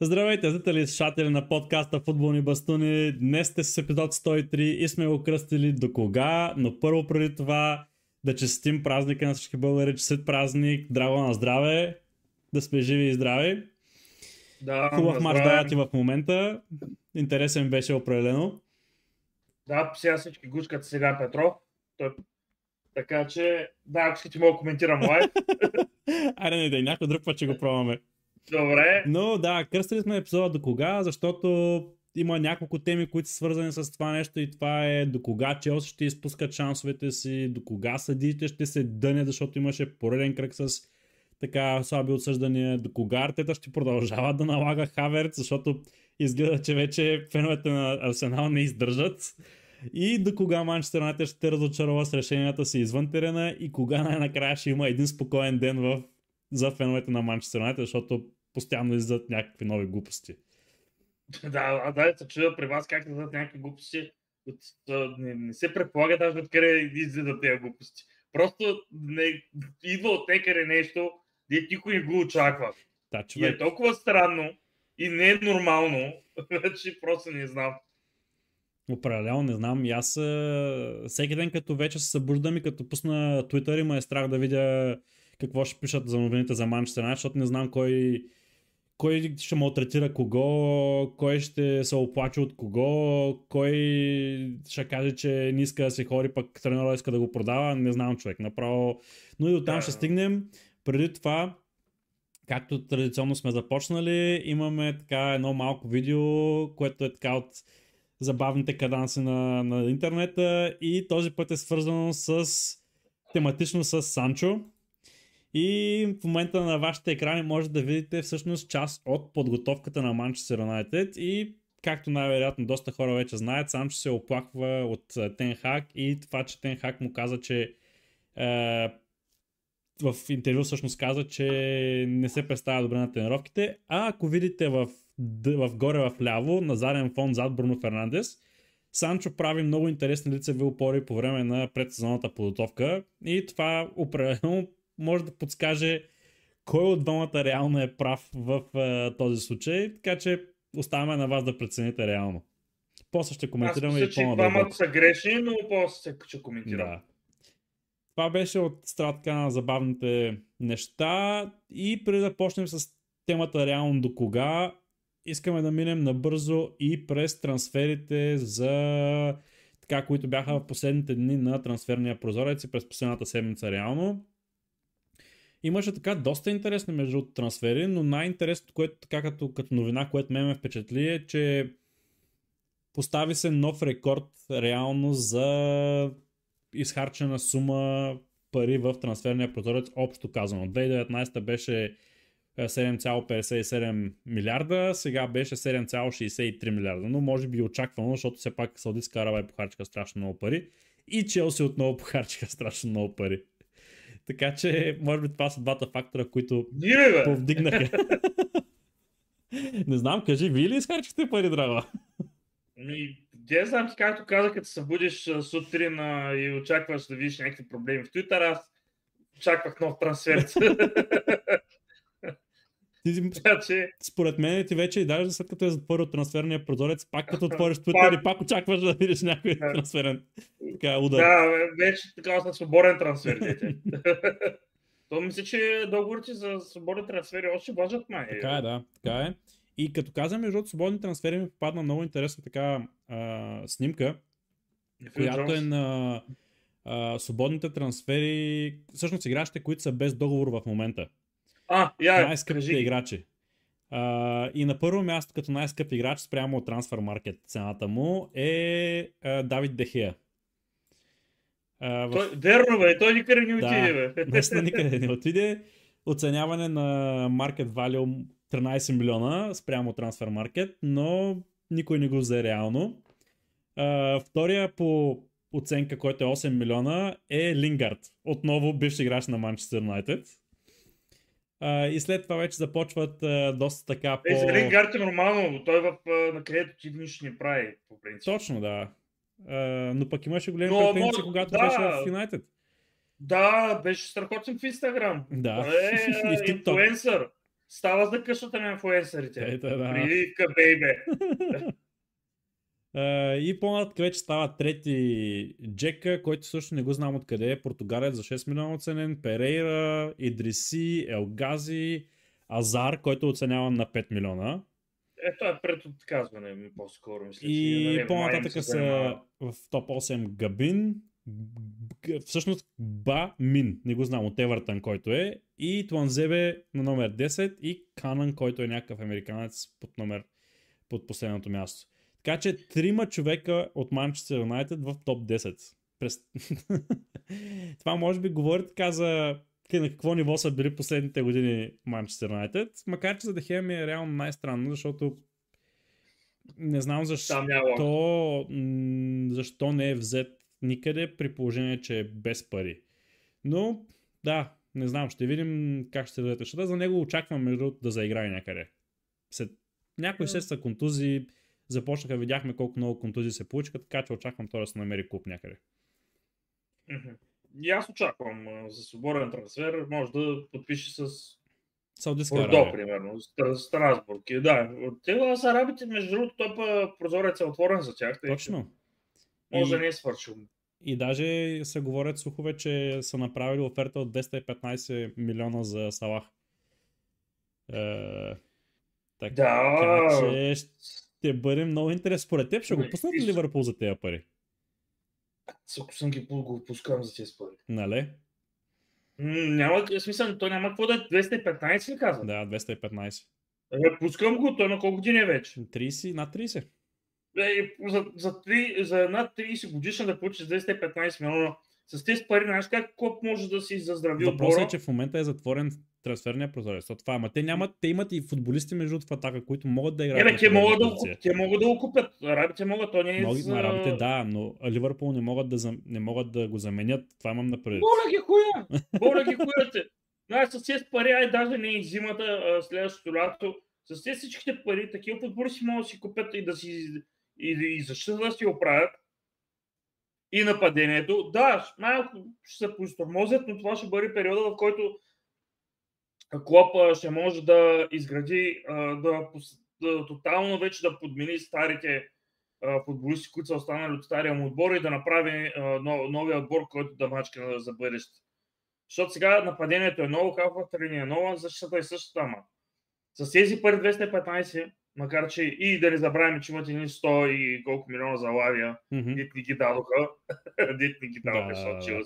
Здравейте, зрители и слушатели на подкаста Футболни бастуни. Днес сте с епизод 103 и сме го кръстили до кога, но първо преди това да честим празника на всички българи, честит празник, драго на здраве, да сме живи и здрави. Да, Хубав на мач дават и в момента. Интересен беше определено. Да, сега всички гушкат сега Петров. Той... Така че, да, ако искате мога да коментирам лайв. Айде не, да, някой друг път ще го пробваме. Добре. Но да, кръстили сме епизода до кога, защото има няколко теми, които са свързани с това нещо и това е до кога Челси ще изпускат шансовете си, до кога съдиите ще се дъне, защото имаше пореден кръг с така слаби осъждания, до кога Артета ще продължава да налага Хаверт, защото изгледа, че вече феновете на Арсенал не издържат. И до кога Манчестър Юнайтед ще разочарова с решенията си извън терена и кога най-накрая ще има един спокоен ден в, за феновете на Манчестър Юнайтед, защото постоянно излизат някакви нови глупости. Да, а да, се чуда при вас как дадат някакви глупости. От, не, не, се предполага даже откъде излизат тези глупости. Просто не, идва от некъде нещо, де никой не го очаква. Да, И е човек. толкова странно и не е нормално, че просто не знам. Определено не знам. И аз всеки ден като вече се събуждам и като пусна Twitter има е страх да видя какво ще пишат за новините за Манчестър защото не знам кой, кой ще малтретира кого, кой ще се оплаче от кого, кой ще каже, че не иска да се ходи, пък тренера иска да го продава. Не знам човек. Направо. Но и до там Да. ще стигнем. Преди това, както традиционно сме започнали, имаме така едно малко видео, което е така от забавните каданси на, на интернета и този път е свързано с тематично с Санчо. И в момента на вашите екрани може да видите всъщност част от подготовката на Манчестър Юнайтед и както най-вероятно доста хора вече знаят, Санчо се оплаква от Тенхак и това, че Тенхак му каза, че е, в интервю всъщност каза, че не се представя добре на тренировките, а ако видите в, в горе в ляво, на заден фон зад Бруно Фернандес, Санчо прави много интересни лицеви опори по време на предсезонната подготовка и това определено може да подскаже кой от двамата реално е прав в е, този случай, така че оставяме на вас да прецените реално. После ще Аз коментираме мисля, и по-надълбоко. двамата са грешни, но после ще коментирам. Да. Това беше от страна така на забавните неща и преди да почнем с темата реално до кога, искаме да минем набързо и през трансферите за така, които бяха в последните дни на трансферния прозорец и през последната седмица реално. Имаше така доста интересни между трансфери, но най-интересното, което така като, като новина, което ме ме впечатли е, че постави се нов рекорд реално за изхарчена сума пари в трансферния прозорец, общо казано. 2019 беше е, 7,57 милиарда, сега беше 7,63 милиарда, но може би и очаквано, защото все пак Саудитска Арабия похарчиха страшно много пари и Челси отново похарчиха страшно много пари. Така че, може би това са двата фактора, които Ние, повдигнаха. Не знам, кажи, вие ли изхарчихте пари, драга? Ми, де знам ти, както казах, като се събудиш сутрин а, и очакваш да видиш някакви проблеми в Twitter, аз очаквах нов трансфер. Ти, така че, според мен ти вече и даже след като е затворил трансферния прозорец, пак като отвориш. Twitter и пак очакваш да видиш някой трансферен така, удар. да, вече така съм свободен трансфер, дете. То мисля, че договорите за свободни трансфери още въжат, май. Така е, да, така е. И като казвам, между другото, свободни трансфери ми попадна много интересна така а, снимка, Фил която е на а, свободните трансфери, всъщност играчите, които са без договор в момента. А, я, най-скъпите кажи. играчи. А, и на първо място, като най-скъп играч спрямо от Transfer Market цената му е а, Давид Дехея. А, в... Той, верно, бе, той никъде не Да. отиде, бе. Наистина никъде не отиде. Оценяване на Market Value 13 милиона спрямо Transfer Market, но никой не го взе реално. А, втория по оценка, който е 8 милиона, е Лингард. Отново бивш играч на Манчестър Юнайтед. А, и след това вече започват а, доста така по... Е, за Лингард е нормално, той в, а, на където ти нищо не прави, по принцип. Точно, да. А, но пък имаше големи Но, претенции, може- когато да. беше в Юнайтед. Да, беше страхотен в Инстаграм. Да. Той Е, TikTok. инфлуенсър. става за къщата на инфуенсърите. Ето, да. Прививка, бейбе. Uh, и по-нататък вече става трети Джека, който също не го знам откъде е. Португалец за 6 милиона оценен. Перейра, Идриси, Елгази, Азар, който е оценяван на 5 милиона. Е пред отказване ми по-скоро. Мисля, И че, нали, по-нататък са в топ 8 Габин, всъщност Ба Мин, не го знам, от Евертън, който е, и Туанзебе на номер 10 и Канан, който е някакъв американец под номер под последното място. Така че трима човека от Манчестър Юнайтед в топ 10. През... Това може би говори така за на какво ниво са били последните години Манчестър Юнайтед, макар че за Дехея ми е реално най-странно, защото не знам защо защо не е взет никъде при положение, че е без пари. Но, да, не знам, ще видим как ще даде нещата. За него очаквам между да заиграе някъде. След някои се са контузии, започнаха, видяхме колко много контузии се получиха, така че очаквам той да се намери клуб някъде. И аз очаквам за свободен трансфер, може да подпише с Саудитска Бордо, Арабия. примерно, Стра- Страсбург. И Да, те са арабите, между другото, той па прозорец е отворен за тях. тъй Точно. Може да не е свършил. И даже се говорят слухове, че са направили оферта от 215 милиона за Салах. Е, така Да, че ще бъде много интересно. Според теб ще го Ами, пуснат ли Ливърпул за тези пари? ако съм ги го пускам за тези пари. Нали? Няма, смисъл, той няма какво да е 215 ли каза? Да, 215. Е, пускам го, той на колко години е вече? 30, над 30. Е, за, за, три, за над 30 годишна да получиш 215 милиона. С тези пари, знаеш как Клоп може да си заздрави Въпросът отбора? е, че в момента е затворен трансферния прозорец. То Това, ама те нямат, те имат и футболисти между в атака, които могат да играят. Е, бе, на те могат, да куп- те могат да го купят. Арабите могат, то не е Могат, за... на арабите, да, но Ливърпул не могат да, не могат да го заменят. Това имам напред. Боля ги хуя! Боля ги хуя! Знаеш, с тези пари, ай даже не и зимата, а, следващото лято, с тези всичките пари, такива футболисти могат да си купят и да си и, и защита да си оправят. И нападението. Да, малко ще се поистормозят, но това ще бъде периода, в който Клоп ще може да изгради, да, да тотално вече да подмени старите футболисти, които са останали от стария му отбор и да направи новия отбор, който да мачка за бъдеще. Защото сега нападението е ново, халфата линия е нова, защитата е същата, ама. С тези пари 215, макар че и да не забравяме, че имат едни 100 и колко милиона за Лавия, Мгм. дит ни ги дадоха, дит ни ги дадоха, Да,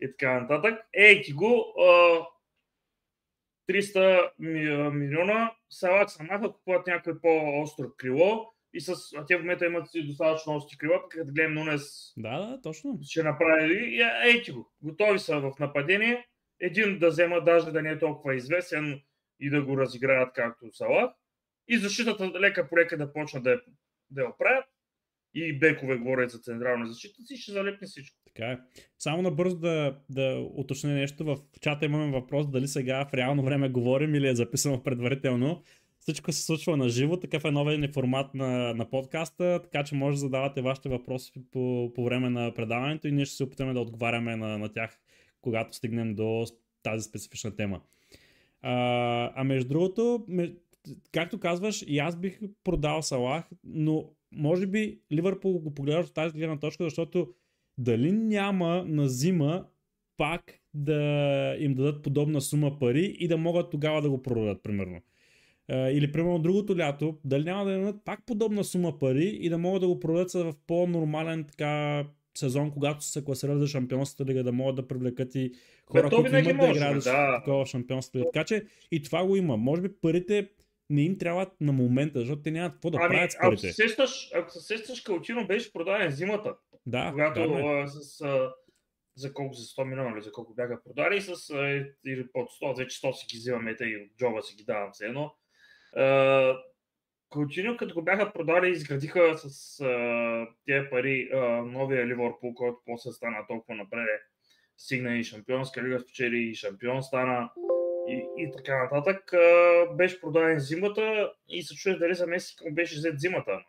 и така нататък. Ей ти го, а, 300 ми- а, милиона, Салак Самаха купуват някой по-остро крило и с, а те в момента имат и достатъчно остри крила, пък като гледам Нунес Да, да, точно. ще направи. И, е, ей ти го, готови са в нападение. Един да взема, даже да не е толкова известен и да го разиграят както Салах. И защитата лека по лека да почна да, да я оправят. И бекове говорят за централна защита си, ще залепне всичко. Така е. Само набързо да, да уточня нещо. В чата имаме въпрос дали сега в реално време говорим или е записано предварително. Всичко се случва на живо, такъв е новен формат на, на подкаста, така че може да задавате вашите въпроси по, по време на предаването и ние ще се опитаме да отговаряме на, на тях, когато стигнем до тази специфична тема. А, а между другото, както казваш, и аз бих продал Салах, но може би Ливърпул го погледаш от тази гледна точка, защото дали няма на зима пак да им дадат подобна сума пари и да могат тогава да го продадат, примерно. Или примерно другото лято, дали няма да им дадат пак подобна сума пари и да могат да го продадат в по-нормален така сезон, когато се класират за шампионската лига, да могат да привлекат и хора, Бе, то които имат да играят да. такова шампионство. лига. Така че и това го има. Може би парите не им трябват на момента, защото те нямат какво да ами, правят с ако се парите. сещаш, ако се сещаш, Каутино беше продаден зимата. Да, когато вярно е. а, с, а, за колко, за 100 милиона или за колко бяха продали, с, а, или под 100, вече 100 си ги взимаме и от джоба си ги давам все едно. А, Каутино, като го бяха продали, изградиха с а, тези пари а, новия Ливърпул, който после стана толкова напред. Стигна и шампионска лига, спечели и шампион стана и, и така нататък. А, беше продаден зимата и се чуе дали за месец му беше взет зимата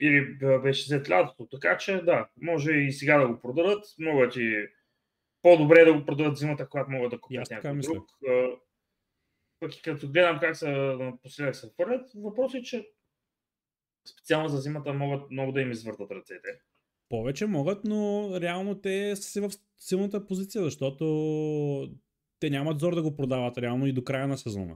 или беше взет лятото. Така че да, може и сега да го продадат. Могат и по-добре да го продадат зимата, когато могат да купят някой друг. А, пък и като гледам как се напоследък се хвърлят, въпросът е, че специално за зимата могат много да им извъртат ръцете. Повече могат, но реално те са си в силната позиция, защото те нямат зор да го продават реално и до края на сезона.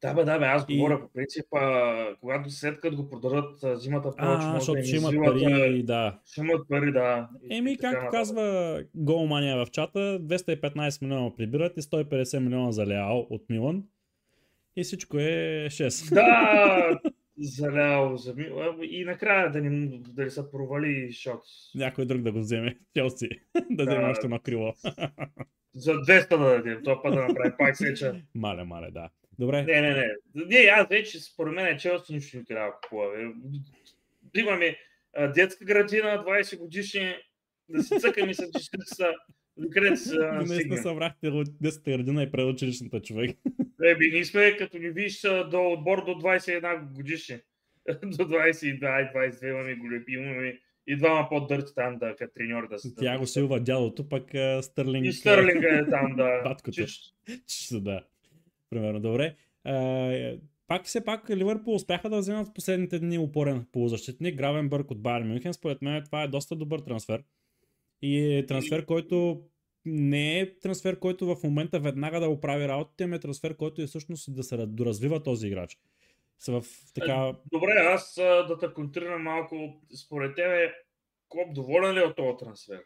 Да, бе, да, бе, аз и... говоря по принцип, а, когато след като го продадат зимата повече, а, защото ще имат пари, да. Ще имат пари, да. Еми, както казва Голмания в чата, 215 милиона прибират и 150 милиона за Леал от Милан. И всичко е 6. Да, за Леал, за Милан. И накрая да не, да не се провали шот. Някой друг да го вземе. Челси. да, да вземе още на крило. за 200 да дадем. Това път да направи пак сеча. Мале, мале, да. Добре. Не, не, не. Не, аз вече според мен Челси нищо не трябва да купува. Имаме детска градина, 20 годишни, да си цъкаме с дечица. Къде са Днес събрахте детската градина и предучилищната човек. Еби, ние сме, като ни виж до отбор до 21 годишни. до 22-22 имаме големи, имаме и двама по-дърти там да като треньор да се. Тя го силва дядото, пък Стърлинг. И Стърлинга е там да. Баткото. Чисто, да примерно. Добре. А, пак все пак Ливърпул успяха да вземат в последните дни упорен полузащитник. Гравенбърг от Байер Мюнхен. Според мен това е доста добър трансфер. И е трансфер, който не е трансфер, който в момента веднага да оправи работите, ами е трансфер, който е всъщност да се доразвива този играч. Са в така... Добре, аз да те контрирам малко. Според тебе, Клоп доволен ли е от този трансфер?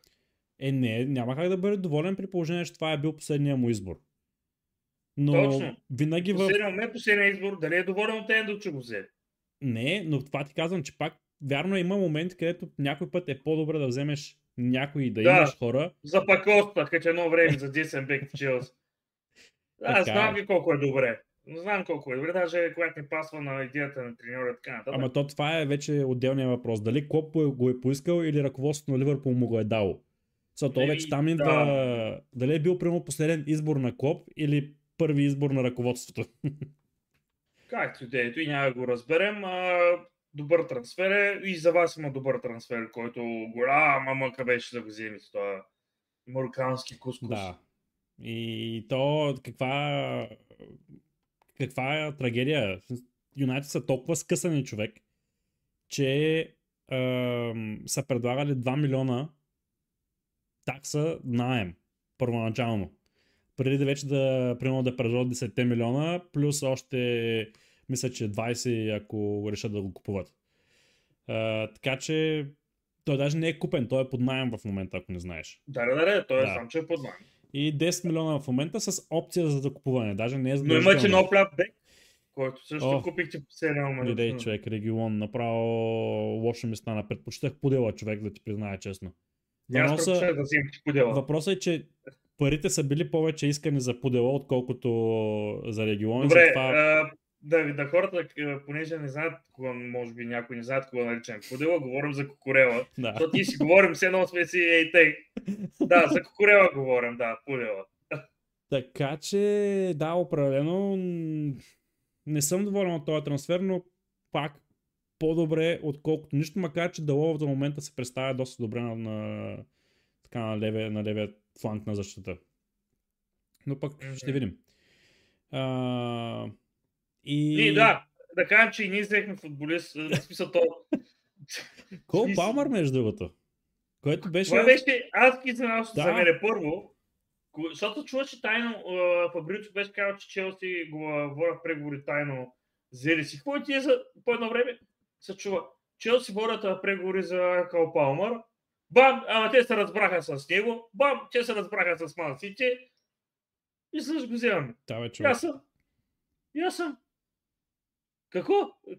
Е, не, няма как да бъде доволен при положение, че това е бил последния му избор. Но Точно. винаги в... Последния момент, последния избор, дали е доволен от Ендо, че го взе? Не, но това ти казвам, че пак вярно е, има момент, където някой път е по-добре да вземеш някой да, да имаш хора. За Пакоста, като едно време за десен бек в Челс. Аз знам ги колко е добре. Не знам колко е добре, даже когато не пасва на идеята на треньора така нататък. Ама то това е вече отделния въпрос. Дали Клоп го е поискал или ръководството на Ливърпул му го е дало. Защото вече там идва да. дали е бил прямо последен избор на Клоп или първи избор на ръководството. Както и ето и няма да го разберем. А, добър трансфер е и за вас има добър трансфер, който голяма мъка беше да го вземе с това марокански кускус. Да. И то каква каква е трагедия. Юнайтед са толкова скъсани човек, че е, са предлагали 2 милиона такса наем първоначално преди да вече да, примерно, да предложат 10 милиона, плюс още, мисля, че 20, ако решат да го купуват. А, така че той даже не е купен, той е под найем в момента, ако не знаеш. Да, да, да, той е да. сам, че е под найем. И 10 милиона в момента с опция за закупуване. Даже не е за. Но имате нов ляп бек, който също oh, купихте по сериал. Идей, човек, регион, направо лошо ми стана. Предпочитах подела човек, да ти призная честно. Въпроса, да въпросът е, че парите са били повече искани за подела, отколкото за региони. Добре, това... да, да хората, понеже не знаят, кога, може би някой не знаят кога наричам подела, говорим за кукурела. Да. Защото ти си говорим все едно сме си ей тей. Да, за кукурела говорим, да, подела. Така че, да, определено не съм доволен от този трансфер, но пак по-добре, отколкото нищо, макар че Далова за момента се представя доста добре на, на, така, на, левия, на левия фланг на защита. Но пък mm-hmm. ще видим. А, и... и да, да кажем, че и ние взехме футболист, в смисъл то... Кол Палмър, между другото. Което беше... Това беше аз ги да. за мен първо, защото чуваше тайно, Фабрицо беше казал, че Челси го водят преговори тайно взели си. Какво ти за по едно време? Се чува. Челси водят преговори за Кол Палмър Бам, ама те се разбраха с него. Бам, те се разбраха с Мансите. И също го вземаме. Да, бе, човек. Аз съм. Аз съм. Какво?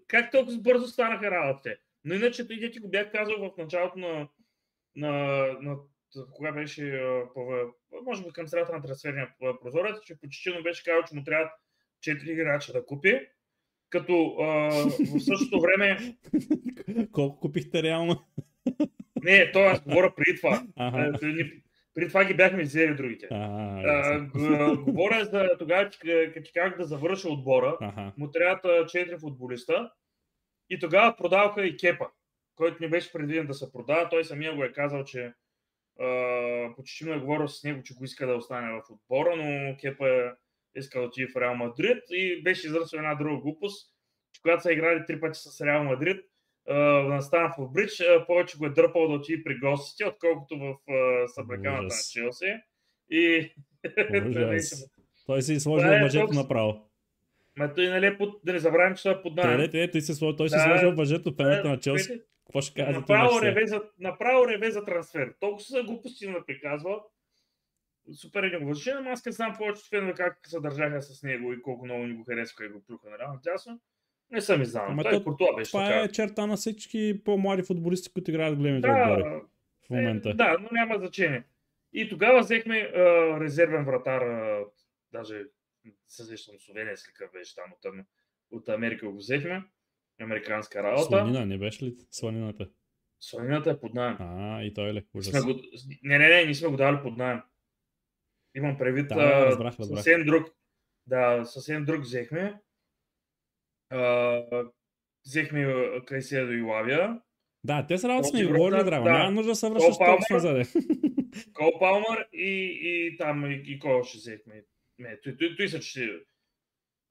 Как толкова бързо станаха работите? Но иначе той ти го бях казал в началото на, на, на кога беше, може би към средата на трансферния прозорец, че почти беше казал, че му трябва 4 играча да купи. Като а, в същото време... Колко купихте реално? Не, то аз говоря преди това. Ага. Е, преди това ги бяхме взели другите. А, говоря за тогава, като как да завърша отбора, ага. му трябват 4 футболиста и тогава продаваха и Кепа, който не беше предвиден да се продава. Той самия го е казал, че почти ме е говорил с него, че го иска да остане в отбора, но Кепа искал да отиде в Реал Мадрид и беше изръчил една друга глупост, че когато са играли три пъти с Реал Мадрид, на Станфорд Бридж, повече го е дърпал да отиде при гостите, отколкото в съблеканата на Челси. И... той си сложил е, въжето направо. Ма той нали е под... да не забравим, че той е под найем. Той, той, си, той си да, сложил въжето в пената на Челси. Какво ще кажа? Направо, реве за, направо реве за трансфер. Толкова са глупости да приказва. Супер е него но аз като знам повече фенове как се държаха с него и колко много ни го харесваха и го плюха на рано тясно. Не съм изнал. Ама Той то, беше това така. е черта на всички по-млади футболисти, които играят големите да, отбори в момента. Е, да, но няма значение. И тогава взехме а, резервен вратар, а, даже се сещам Словенец ли беше там от, от Америка го взехме. Американска работа. Слонина, не беше ли слонината? Слонината е под найем. А, и той е леко Го... Не, не, не, ние сме го дали под найем. Имам предвид да, разбрах, разбрах. съвсем друг. Да, съвсем друг взехме. Uh, взехме Кайседо и Лавия. Да, те са работа с него, говорили драго. Да. Няма нужда да се връщаш толкова назаде. Кол Палмър и, и там и, и кой още взехме. Не, той, той, той са че...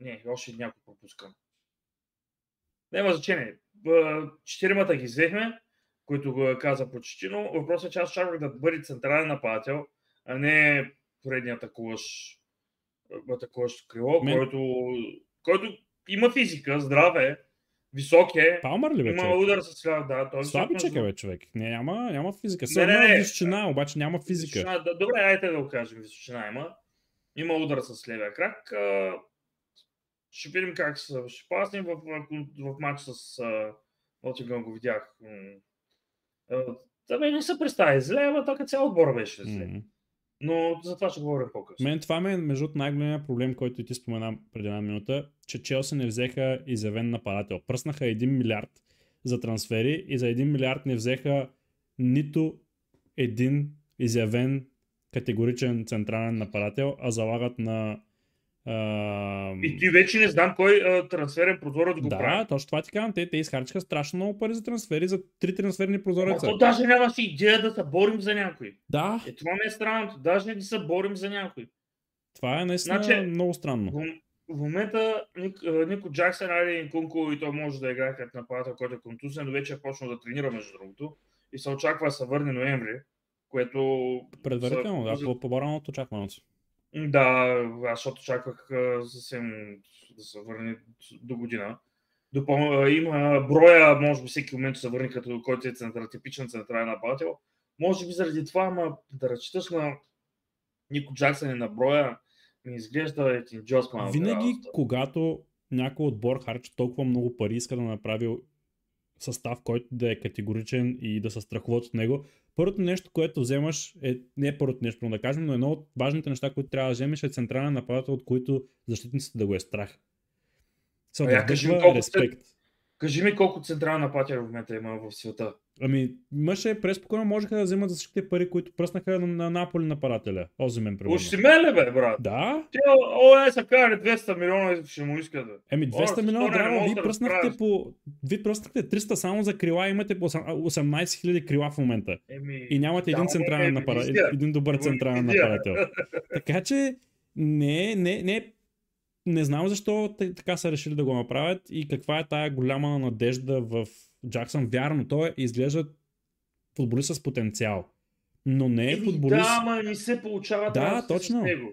Не, още някой пропускам. Няма значение. Четиримата ги взехме, които го каза почти, но въпросът е, че аз чаках да бъде централен нападател, а не поредният атакуващ, атакуващ крило, Мен... който, който има физика, здраве, висок е. Палмър ли бе, Има удар с ляв, да. Той Слабичък е, бе, човек. Не, няма, няма физика. Сега не, не, не, височина, обаче няма физика. Височина, да, добре, айде да го кажем. Височина има. Има удар с левия крак. Ще видим как се ще паснем в, в, в матч с Нотингъм го видях. Да бе, не се представи зле, ама така цял отбор беше зле. Mm-hmm. Но за това ще говорим по-късно. Мен това ме е между най-големия проблем, който ти спомена преди една минута, че Челси не взеха изявен нападател. Пръснаха 1 милиард за трансфери и за 1 милиард не взеха нито един изявен категоричен централен нападател, а залагат на а... И ти вече не знам кой а, трансферен прозорец го да, прави. Да, точно това ти казвам. Те, те изхарчиха страшно много пари за трансфери, за три трансферни прозореца. Ама даже няма си идея да се борим за някой. Да. Е, това ми е странното. Даже не да се борим за някой. Това е наистина значи, много странно. В, в момента Ник, Нико Джаксън, Али Кунко и то може да играе като нападател, който е контузен, но вече е почнал да тренира между другото. И се очаква да се върне ноември, което... Предварително, са... да, по, по-рано от очакваното. Да, защото очаквах съвсем да се върне до година. Допъл... Има броя, може би всеки момент се върне като който е център, типичен централен нападател. Може би заради това, ама да разчиташ на Нико Джаксън и на броя, ми изглежда един Джосман. Винаги, когато някой отбор харчи толкова много пари, иска да направи състав, който да е категоричен и да се страхуват от него, Първото нещо, което вземаш е не е първото нещо, да кажем, но едно от важните неща, които трябва да вземеш е централен нападател, от който защитниците да го е страх. Са да кажи колко респект. Кажи ми колко централна нападател в момента има в света. Ами, имаше преспокойно, можеха да вземат за всичките пари, които пръснаха на, на Наполи нападателя. Озимен, примерно. Уж си меле, бе, брат. Да. Ти, о, е, са карали 200 милиона ще му искат, бе. Еми, 200 милиона, драго, вие пръснахте по... Вие пръснахте 300 само за крила, имате по 18 000 крила в момента. Еми, и нямате един централен нападател, един добър централен нападател. така че, не, не, не не знам защо така са решили да го направят и каква е тая голяма надежда в Джаксън. Вярно, той изглежда футболист с потенциал. Но не е футболист. Да, ама не се получава да, точно. с него.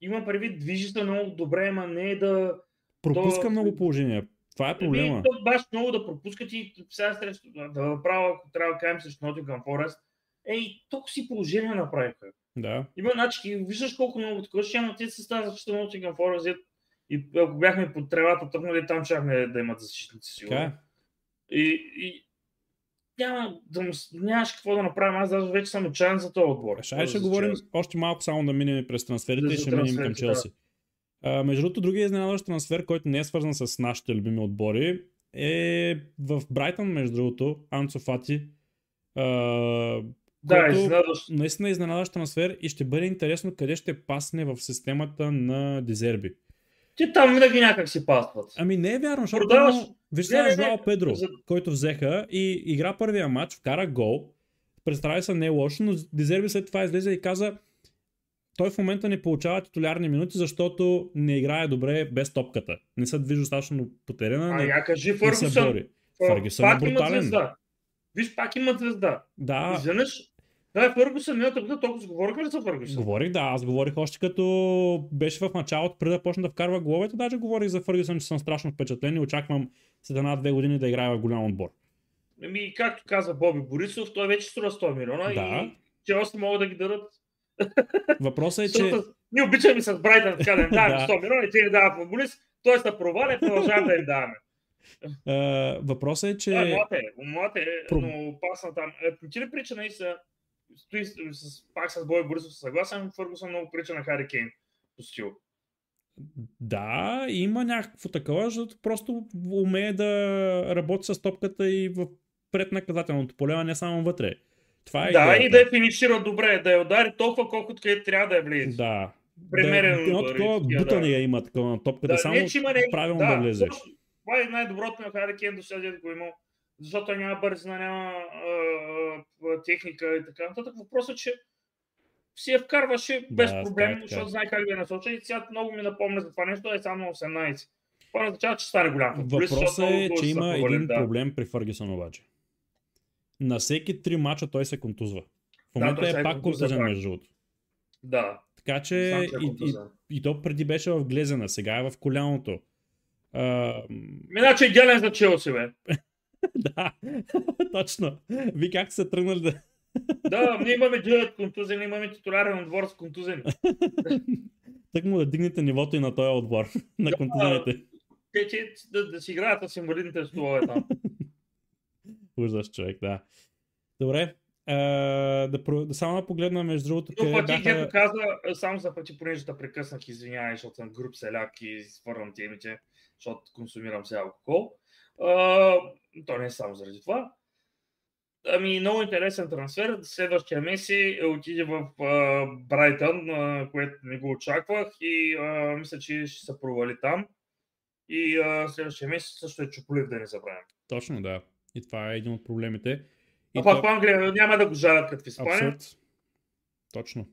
Има предвид, движи се много добре, ама не е да... Пропуска то... много положения. Това е проблема. То баш много да пропускат и сега срещу, да направя, ако трябва да кажем срещу Nottingham Forest, ей, толкова си положение направиха. Да. Има начин, виждаш колко много такова, ще има ти се става за Nottingham Forest и ако бяхме под тревата тръгнали, там чакаме да имат защитници сигурно. Така. И, и няма, да му, нямаш какво да направим. Аз даже вече съм отчаян за този отбор. Ще, ще говорим Челси. още малко само да минем през трансферите да, и ще минем към Челси. Да. между другото, другия изненадващ трансфер, който не е свързан с нашите любими отбори, е в Брайтън, между другото, Анцо Фати. А, да, изненадващ. Наистина изненадващ трансфер и ще бъде интересно къде ще пасне в системата на Дезерби. Ти там винаги някак си пастват. Ами не е вярно, защото Продаваш... виж сега Жуал Педро, за... който взеха и игра първия матч, вкара гол, представи се не е лошо, но Дезерби след това излезе и каза той в момента не получава титулярни минути, защото не играе добре без топката. Не се движи достатъчно по терена, А не, я кажи бори. Фъргюсън е брутален. Виж, пак има звезда. Да, Изведнъж. Да, Фъргусън, миналата година толкова си говорихме ли за Фъргусън? говорих, да, аз говорих още като беше в началото, преди да почна да вкарва головете, даже говорих за Фъргюсън, че съм страшно впечатлен и очаквам след една-две години да играе в голям отбор. Ами, както каза Боби Борисов, той вече струва 100 милиона Да. и че още могат да ги дадат. Въпросът е, че... Ние обичаме с Брайтън така да им даваме Да. 100 милиона и те ни дават футболист, той се проваля, продължаваме да им даваме. Е, въпросът е, че... Да, млад е, млад е, но опасна там. Е, ти ли прича наистина, стои с, пак с Бой Борисов съгласен, Фъргусън много прича на Хари Кейн по стил. Да, има някакво такова, защото просто умее да работи с топката и в преднаказателното поле, а не само вътре. Това е Да, идеята. и да я финишира добре, да я удари толкова, колкото къде трябва да я влезе. Да. Премерено да, едно удари, такова такива, да. бутане има такова на топката, Да, само не, че има не... правилно да, влезеш. точно. Това е най-доброто на Хари Кейн до сега, го има. Защото няма бързина, няма а, а, техника и така нататък. Въпросът е, че си я вкарваше без Да, проблем, защото знае как да я насоча и сега много ми напомня за това нещо, е само на 18. Това означава, че стане голям футболист, Въпросът е, че има един да. проблем при Фъргюсън обаче. На всеки три мача той се контузва. В момента се е е пак контузен, да. между другото. Да, Така че е и, и, контузен. и то преди беше в глезена, сега е в коляното. А, Иначе е идеален за Челси, бе. да, точно. Ви как са тръгнали да... Да, ние имаме дюет контузени, имаме титулярен отбор с контузени. Так му да дигнете нивото и на този отбор, на контузените. Те, че да, да си играят с инвалидните столове там. Ужас човек, да. Добре. А, да, про- да само да погледна между другото, Но къде пъти, бяха... каза, само за пъти, понеже да прекъснах, извинявай, защото съм груп селяк и свървам темите, защото консумирам сега алкохол. А, то не е само заради това. Ами, много интересен трансфер. Следващия Меси отиде в а, Брайтън, а, което не го очаквах и а, мисля, че ще се провали там. И а, следващия месец също е Чуполив, да не забравим. Точно, да. И това е един от проблемите. И А пак то- в Англия няма да го жалят като в Испания. Абсурд. Точно.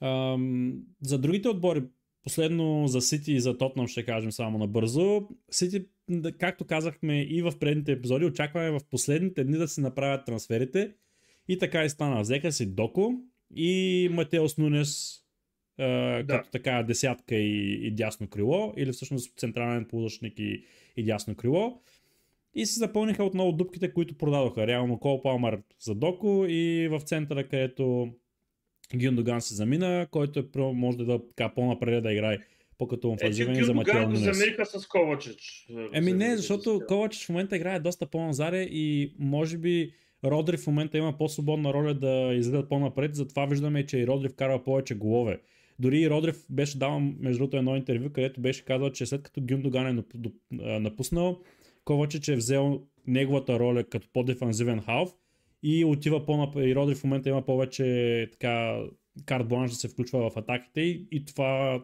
Ам, за другите отбори, последно за Сити и за Тотнам ще кажем само набързо. Сити, както казахме и в предните епизоди, очакваме в последните дни да се направят трансферите. И така и стана. Взеха си Доко и Матеос Нунес Да. като така десятка и, и дясно крило, или всъщност централен полузащитник и, и дясно крило. И се запълниха отново дупките, които продадоха. Реално Кол Палмар за Доко и в центъра, където Гюндоган се замина, който е, про- може да е така по-напред да играе по-като Е, офанзивен и за Матео Нунес. замириха с Ковачич. Еми не, защото Ковачич в момента играе доста по-назаре и може би Родри в момента има по-свободна роля да излизат по-напред, затова виждаме, че и Родри вкарва повече голове. Дори и Родрив беше дал между другото едно интервю, където беше казал, че след като Гюндоган е напуснал, Ковачич е взел неговата роля като по-дефанзивен халф и отива по-напред. И Родри в момента има повече така карт бланш да се включва в атаките и, и това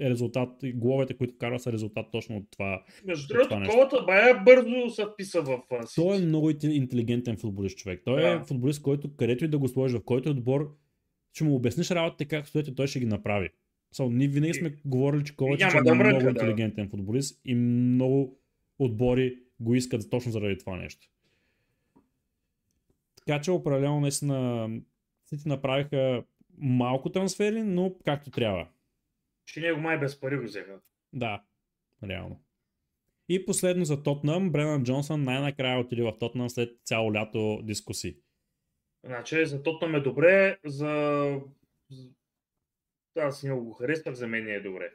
е резултат, и головете, които вкарва са резултат точно от това. Между другото, колата бая бързо се вписа в Сити. Той е много инте- интелигентен футболист човек. Той е Да. футболист, който където и да го сложиш, в който отбор, ще му обясниш работите как стоят и той ще ги направи. So, ние винаги сме говорили, че няма е да много да. интелигентен футболист и много отбори го искат точно заради това нещо. Така че определено наистина Сити направиха малко трансфери, но както трябва. Че него май без пари го взеха. Да, реално. И последно за Тотнам, Бренан Джонсън най-накрая отиде в Тотнам след цяло лято дискусии. Значи за Тотнам е добре, за... за- Да, аз него го харесвах, за мен не е добре.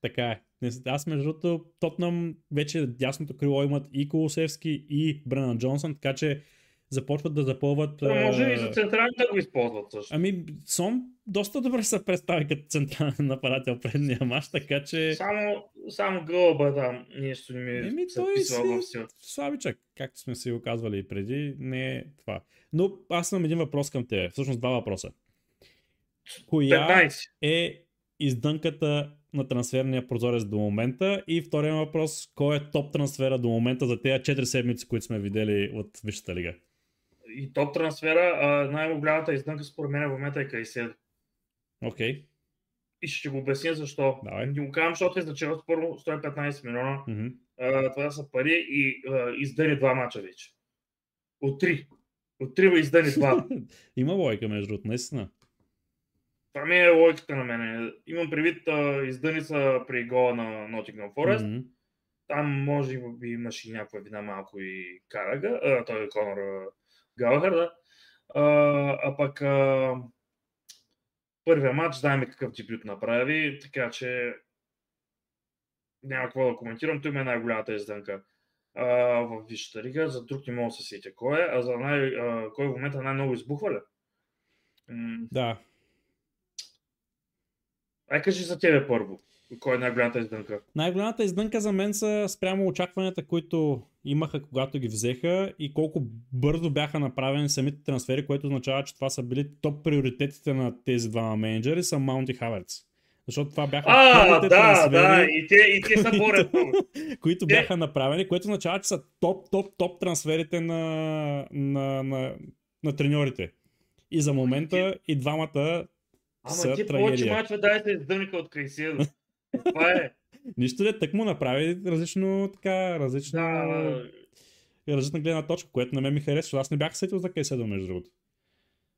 Така е. Аз между другото Тотнам вече дясното крило имат и Колосевски и Бренан Джонсън, така че започват да запълват... Да, може а, и за централните го използват също. Ами, Сон доста добре се представи като централен нападател предния мач, така че... Само, само гълба там нещо не ми Еми, се той си слабичък, както сме си го казвали и преди, не е това. Но аз имам един въпрос към тебе, всъщност два въпроса. Коя 15. е издънката на трансферния прозорец до момента? И втория въпрос, кой е топ трансфера до момента за тези 4 седмици, които сме видели от Висшата лига? И топ трансфера, най-голямата издънка според мен в момента е Кайседо. Окей. И ще го обясня защо. Давай. Го казвам, защото е значило първо 115 милиона. Мгм. А, това са пари и а, издъни два мача вече. От три. От три издъни два. Има лойка, между другото, наистина. Това ми е логиката на мене. Имам предвид а, издъни са при гола на Nottingham Forest. Мгм. Там може би имаше някаква вина малко и Карага, а, той е Конор а, Галахър, да. А, а пък а, първия матч, знаем какъв дебют направи, така че няма какво да коментирам. Той ми е най-голямата издънка а, в Висшата лига. За друг не мога да се сетя кой е, а за най, а, кой в момента най-много избухва ли? М, Да. Ай кажи за тебе първо. Кой е най-голямата издънка? Най-голямата издънка за мен са спрямо очакванията, които имаха когато ги взеха и колко бързо бяха направени самите трансфери, което означава, че това са били топ приоритетите на тези двама менеджери, са Маунт и Хаверц. Защото това бяха А, да, трансфери, да, и те, и те са борят много. които Те- бяха направени, което означава, че са топ, топ, топ трансферите на, на, на, на треньорите. И за момента и двамата са Ама ти повече мачове дай се издъника от Кайседо. Това е. Нищо ли, так му направи различно, така, различно, Да, различна гледна точка, което на мен ми харесва. Аз не бях сетил за Кайседо, между другото.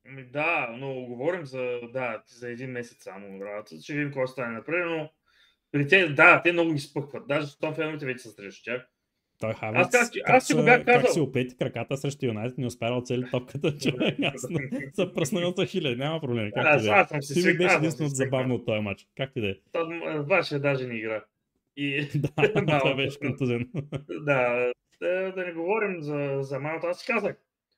Ами да, но говорим за, да, за един месец само работа. Ще видим какво стане напред, но при те, да, те много изпъкват. Даже с феновете вече са срещу тях. Той Хаверц, как- аз си го бях Как казал. си оплети краката срещу Юнайтед, не успя да оцели топката, човек. Аз са пръснал хиляди, няма проблем. Как Аз, е. аз съм си Ти ми беше аз единственото забавно от този матч. Как ти да е? Ваше даже не игра. И Да, това беше контузен. да, да, да не говорим за, за Маунт. Аз си казах,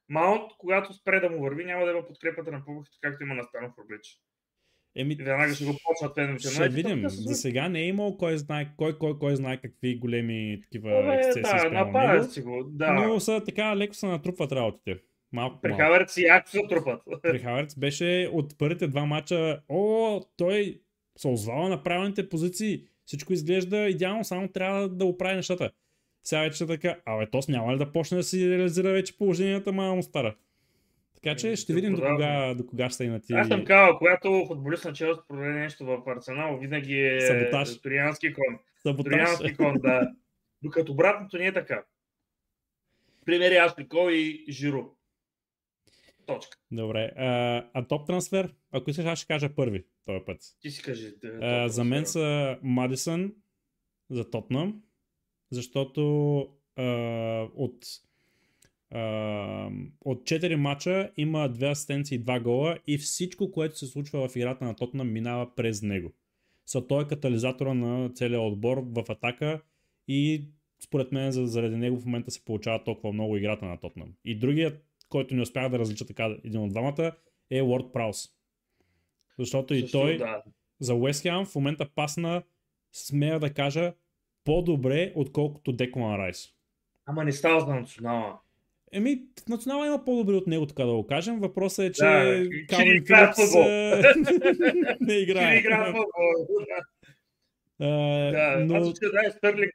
Маунт, когато спре да му върви, няма да има подкрепата на публиката, както има на Станов Роблич. Еми, И веднага ще го почнат феновете. ще видим. За сега не е имал кой знае, кой, кой, кой знае какви големи такива Абе, ексцесии да, спрямо него. си го. Да. Но са така леко се натрупват работите. Малко При. Хаверт си яко се трупат. При Хаверц беше от първите два мача, о, той се озвава на правилните позиции, всичко изглежда идеално, само трябва да оправи нещата. Сега вече е така, абе, тос няма ли да почне да си реализира вече положенията, мама му стара. Така че Еми, ще видим до кога, до кога ще са и на ти. Аз съм казал, когато футболист на Челси продаде нещо в Арсенал, винаги е Саботаж. Ториански кон. Саботаж. Ториански кон, да. Докато обратното не е така. Примери Ашли Кол и Жиро. Точка. Добре. А, а топ трансфер? Ако искаш, аз ще кажа първи този път. Ти си кажи. да, А, за мен са Мадисън за Тотнам, защото а, от, от 4 мача има 2 асистенции и 2 гола и всичко, което се случва в играта на Тотнам минава през него. Са той е катализатора на целия отбор в атака и според мен за- заради него в момента се получава толкова много играта на Тотнам. И другият, който не успях да различа така един от двамата, е Уорд Праус. Защото и Също, той Да. за Уест Хем в момента пасна, смея да кажа, по-добре, отколкото Деклан Райс. Ама не става за национала. Еми, в национала има по-добри от него, така да го кажем. Въпросът е, че Да, Калвин играе Филипс не играе. не игра в футбол. А, Да, но аз ще дай Стърлик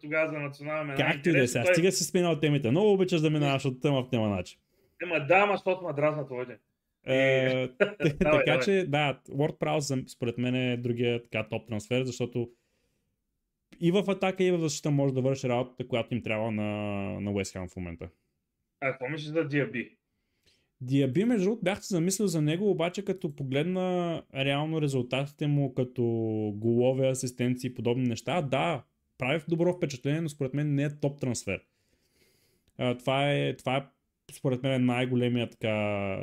тогава за национална както и да е сега, Той- стига си сменял темите. Много обичаш да минаваш от тема в тема начин. Ема да, ама защото ма дразна твоите. Е, така давай. че, да, Word Prowse според мен е другия така топ трансфер, защото и в атака, и в защита може да върши работата, която им трябва на, на West Ham в момента. А какво мислиш за Диаби? Диаби, между другото, бях се замислил за него, обаче като погледна реално резултатите му, като голове, асистенции и подобни неща, да, прави добро впечатление, но според мен не е топ трансфер. Това, е, това е според мен най-големия, така,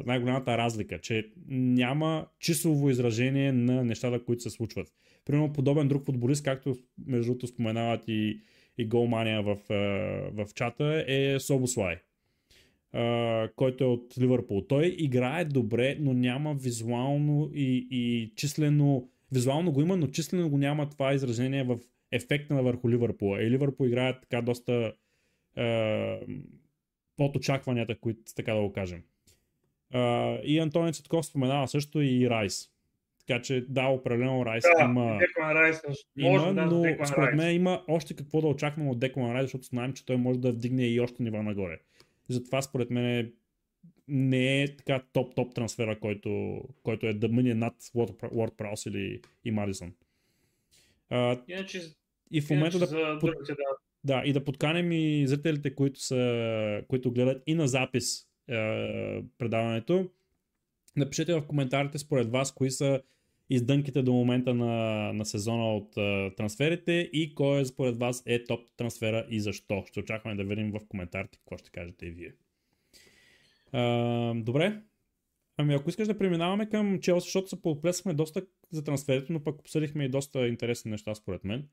най-голямата разлика, че няма числово изражение на нещата, които се случват. Примерно подобен друг футболист, както между другото споменават и, и голмания в, е, в чата, е Собослай а, който е от Ливърпул. Той играе добре, но няма визуално и, и числено. Визуално го има, но числено го няма това изражение в ефекта на върху Ливърпул. И Ливърпул играе така доста е, под очакванията, които така да го кажем. А, и Антони Цветков споменава също и Райс. Така че да, определено Райс Да, има, Райс. Може има да но според мен има още какво да очакваме от Деклан Райс, защото знаем, че той може да вдигне и още нива нагоре. Затова според мен не е така топ-топ трансфера, който, който е да мине над Ward Prowse или и Мадисон. Иначе, и в момента да, под, да. да, и да подканем и зрителите, които, са, които гледат и на запис е, предаването. Напишете в коментарите според вас кои са издънките до момента на, на сезона от uh, трансферите и кой според вас е топ трансфера и защо. Ще очакваме да видим в коментарите какво ще кажете и вие. Uh, добре. Ами ако искаш да преминаваме към Челси, защото се поплесахме доста за трансферите, но пък обсъдихме и доста интересни неща според мен.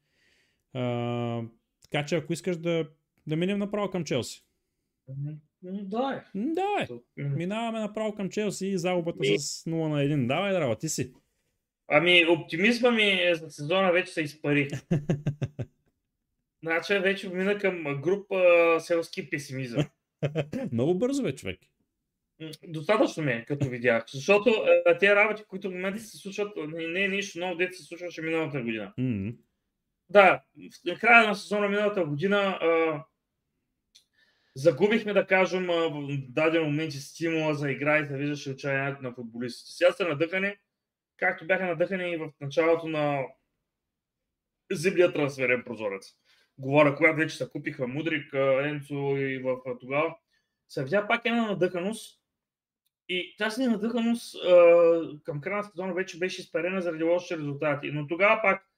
Uh, така че ако искаш да, да минем направо към Челси. Да, е. Да, е. Минаваме направо към Челси и загубата Ми... с 0 на 1. Давай, драва, ти си. Ами, оптимизма ми за сезона вече се изпари. значи вече мина към група селски песимизъм. Много бързо бе, човек. Достатъчно ми е, като видях. Защото е, тези работи, които в момента се случват, не, не е нищо ново, дете се случваше миналата година. Mm-hmm. Да, в края на сезона миналата година а, загубихме, да кажем, в даден момент стимула за игра и се виждаше отчаянието на футболистите. Сега са надъхани, както бяха надъхани в началото на зимния трансферен прозорец. Говоря, когато вече се купиха Мудрик, Енцо и в тогава, се видя пак една надъханост. И тази надъханост към края на сезона вече беше изпарена заради лоши резултати. Но тогава пак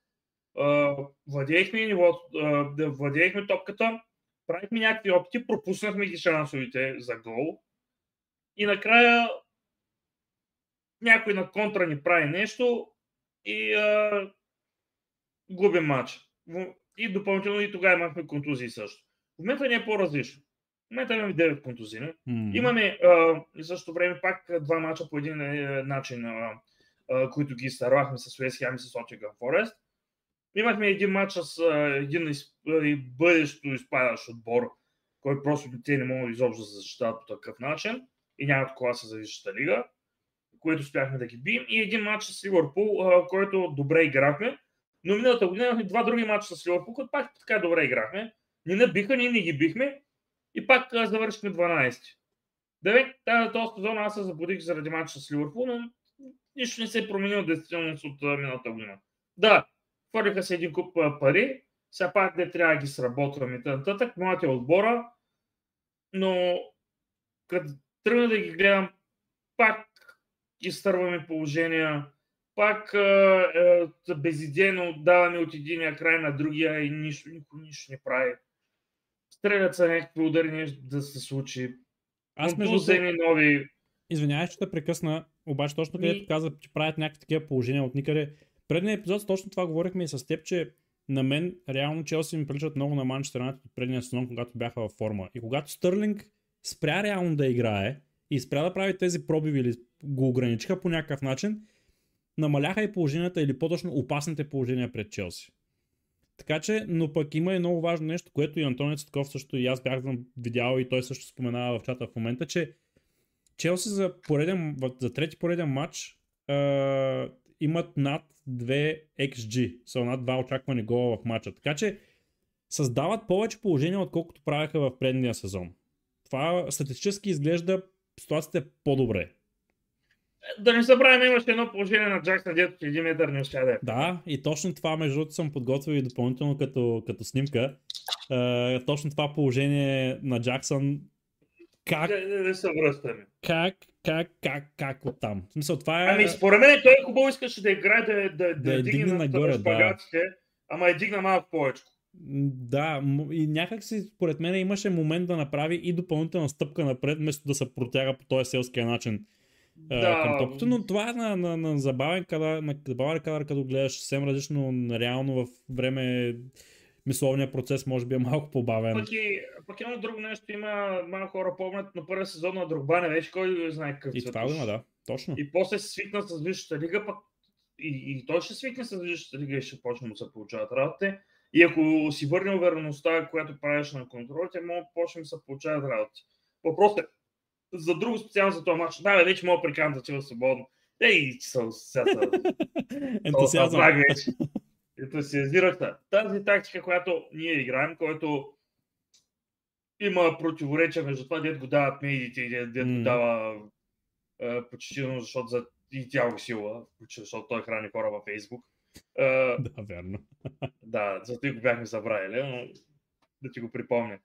владеехме нивото, владеехме топката, правихме някакви опити, пропуснахме ги шансовите за гол. И накрая някой на контра ни прави нещо и а, губим матч. И допълнително и тогава имахме контузии също. В момента не е по-различно. В момента имаме 9 контузии. Mm. Имаме а, и също време пак два мача по един е, начин, а, а, които ги изтървахме с Уест Хем и с Отиган Форест. Имахме един матч с а, един из, а, бъдещо изпадащ отбор, който просто те не могат изобщо да се защитават по такъв начин и нямат класа за Висшата лига което успяхме да ги бием, и един матч с Ливърпул, който добре играхме. Но миналата година имахме два други матча с Ливърпул, които пак така добре играхме. Ни набиха, ние не ги бихме и пак завършихме 12. Девет, този сезон аз се забудих заради матча с Ливърпул, но нищо не се е променило действителност от миналата година. Да, хвърлиха се един куп пари, сега пак не трябва да ги сработваме нататък, моята е отбора, но като тръгна да ги гледам, пак изтърваме положения, пак е, безидейно даваме от единия край на другия и нищо, никой нищо не прави. Стрелят са някакви удари да се случи. Аз между нови. Извинявай, че те прекъсна, обаче точно където ми... каза, че правят някакви такива положения от никъде. Предния епизод точно това говорихме и с теб, че на мен реално Челси ми приличат много на Манчестър от предния сезон, когато бяха във форма. И когато Стърлинг спря реално да играе и спря да прави тези пробиви или го ограничиха по някакъв начин, намаляха и положенията или по-точно опасните положения пред Челси. Така че, но пък има и много важно нещо, което и Антонио Цветков също и аз бях видял и той също споменава в чата в момента, че Челси за, пореден, за трети пореден матч е, имат над 2 XG, са над 2 очаквани гола в матча. Така че създават повече положения, отколкото правяха в предния сезон. Това статистически изглежда ситуацията е по-добре. Да не забравяме, имаше едно положение на Джаксън, дето един метър не успя да е. Да, и точно това, между другото, съм подготвил и допълнително като, като снимка. Uh, точно това положение на Джаксън. Как? Не, не, не се връщаме. Как, как, как, как от там? В смисъл, това е... Ами, според мен той хубаво искаше да играе, да, да, да, да дигне нагоре, да. ама е дигна малко повече. Да, и някак си, според мен, имаше момент да направи и допълнителна стъпка напред, вместо да се протяга по този селския начин да. към топката, но това е на, на, на забавен кадър, на забавен кадър, като гледаш съвсем различно, реално в време мисловният процес може би е малко по-бавен. Пък, и, пък има друго нещо, има малко хора помнят на първия сезон на Другба, не беше кой знае какъв И това има, да, точно. И после се свикна с Висшата лига, пък и, и той ще свикне с Висшата лига и ще почне да се получават работите. И ако си върне увереността, която правиш на контролите, може да почнем да се получават работи. Въпросът е, за друго специално за този матч. Да, бе, вече мога приканта, че е свободно. Ей, че са сега Ентусиазъм. вече. Ентусиазирах Тази тактика, която ние играем, който има противоречия между това, дед го дават медиите и дед, дед го дава а, почти, защото за и тя го сила, защото той храни хора във Фейсбук. А, Да, верно. да, зато и го бяхме забравили, но да ти го припомня.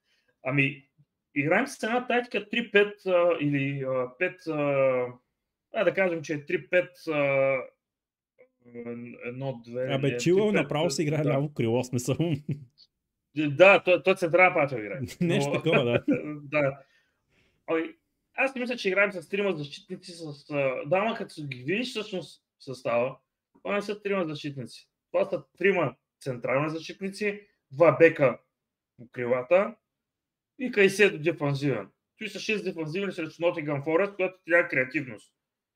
Ами, играем с една тактика 3-5 а, или а, 5, а, да кажем, че е 3-5 а, едно, две. Абе, чилъл 3-5, направо си играе да. ляво крило, смисъл. Да, той, той централен пател играе. Нещо такова, да. да. Ой, аз не мисля, че играем с трима защитници с... а, Да, ама като ги видиш всъщност състава, това не са трима защитници. Това са трима централни защитници, два бека по крилата и Кайседо дефанзивен. Той са 6 дефанзивни срещу Forest, което ти дава креативност.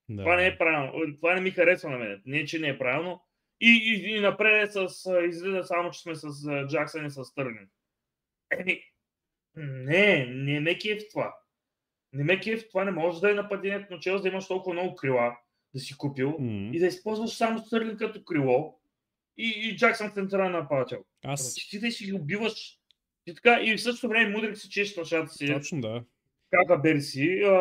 да. Това не е правилно. Това не ми харесва на мен. Не, че не е правилно. И, и, и напред е с, излиза само, че сме с Джаксън и с Стърнин. Еми, не, не ме кеф това. Не ме кеф това не може да е нападението на Челс, да имаш толкова много крила да си купил М. и да използваш само Стърлин като крило и, и Джаксън централен нападател. Аз Ти да си ги убиваш и така, и в същото време Мудрик се чеше шата си, точно да. кака Берси, а,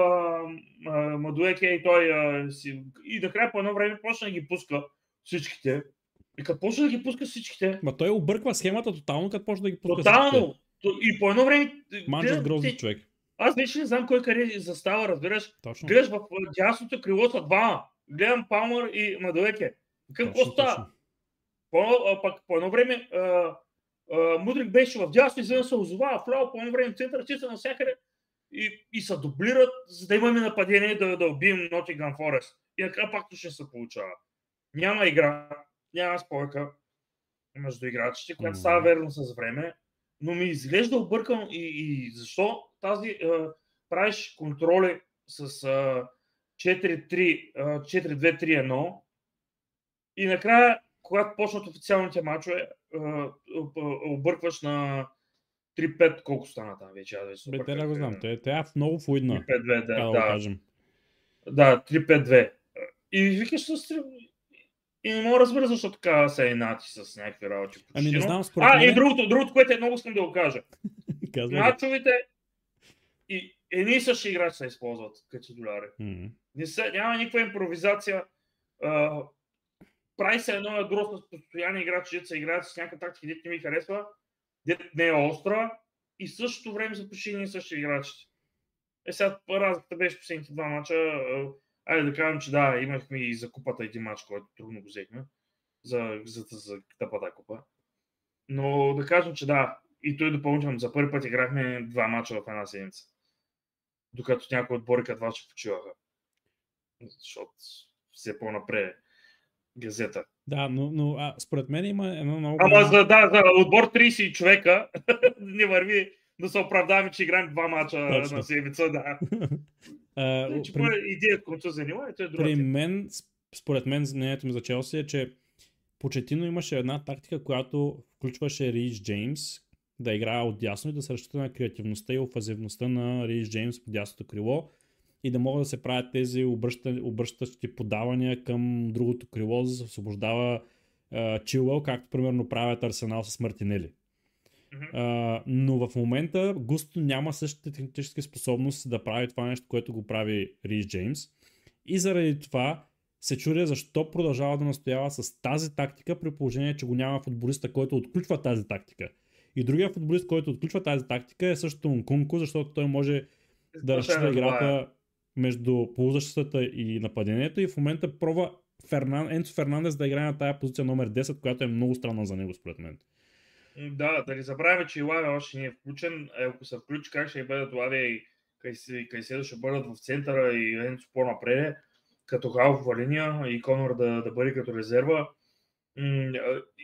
а, Мадуеке и той а, си, и накрая по едно време почна да ги пуска всичките. И като почна да ги пуска всичките, Ма той обърква схемата тотално, като почне да ги пуска тотално, то- и по едно време... Манчес те- грозни те- човек. Аз вече не знам кой къде застава, разбираш. Точно. Гледаш в дясното крило са двама. Гледам Палмър и Мадуеке. Какво става? По, а, пък по едно време а, Мудрик беше в дясно, изведнъж се озова, вляво, по едно време център, чиста навсякъде и, и се дублират, за да имаме нападение да, да убием Nottingham Forest. И накрая пак ще се получава. Няма игра, няма спойка между играчите, която става верно с време, но ми изглежда объркано и, и защо тази а, правиш контроли с а, 4-3, а, 4-2-3-1 и накрая, когато почнат официалните мачове, а, а, объркваш на 3-5, колко стана там вече? Аз вече Бе, те не го знам. Те, те е много флуидна, 3-5-2, така да да, да, кажем. да, 3-5-2. И викаш с 3... И не мога да разбера защо така се е нати с някакви работи. Ами не знам, според А, и другото, другото, което е много искам да го кажа. Мачовете и едни и същи играчи се използват като. Не се, няма никаква импровизация. А, прави се едно ядро с постоянни играчи, дето се играят с някаква тактика, дето ми харесва, дето не е остра и същото време са почти едни и същи играчите. Е, сега разликата беше последните два мача. а, Айде да кажем, че да, имахме и за купата един мач, който трудно го взехме. За, за, за, за тъпата купа. Но да кажем, че да, и той допълнително. За първи път играхме два мача в една седмица. Докато някои отбори като вас ще почиваха. Защото все по-напред е газета. Да, но, но а, според мен има едно много... Ама за, да, за отбор 30 човека не върви да се оправдаваме, че играем два мача Точно. на седмица. Да. А, Значи, при- при... идея, която се занимава, е друга. При мен, според мен, мнението ми за Челси е, че Почетино имаше една тактика, която включваше Рич Джеймс да играе от дясно и да се разчита на креативността и офазивността на Рич Джеймс по дясното крило и да могат да се правят тези обръща, обръщащи подавания към другото крило, за да се освобождава uh, Чилвел, както примерно правят Арсенал с Мартинели. А, но в момента Густо няма същите технически способности да прави това нещо, което го прави Рис Джеймс. И заради това се чудя защо продължава да настоява с тази тактика, при положение, че го няма футболиста, който отключва тази тактика. И другия футболист, който отключва тази тактика е също Нкунко, защото той може да разчита е играта между полузащитата и нападението и в момента пробва Фернан... Енцо Фернандес да играе на тая позиция номер 10, която е много странна за него според мен. Да, да не забравяме, че и Лаве още не е включен. Е, Ако се включи, как ще бъдат Лаве и Кайсе- Кайседо ще бъдат в центъра и Енцо по-напред, като халфова линия и Конор да, да бъде като резерва.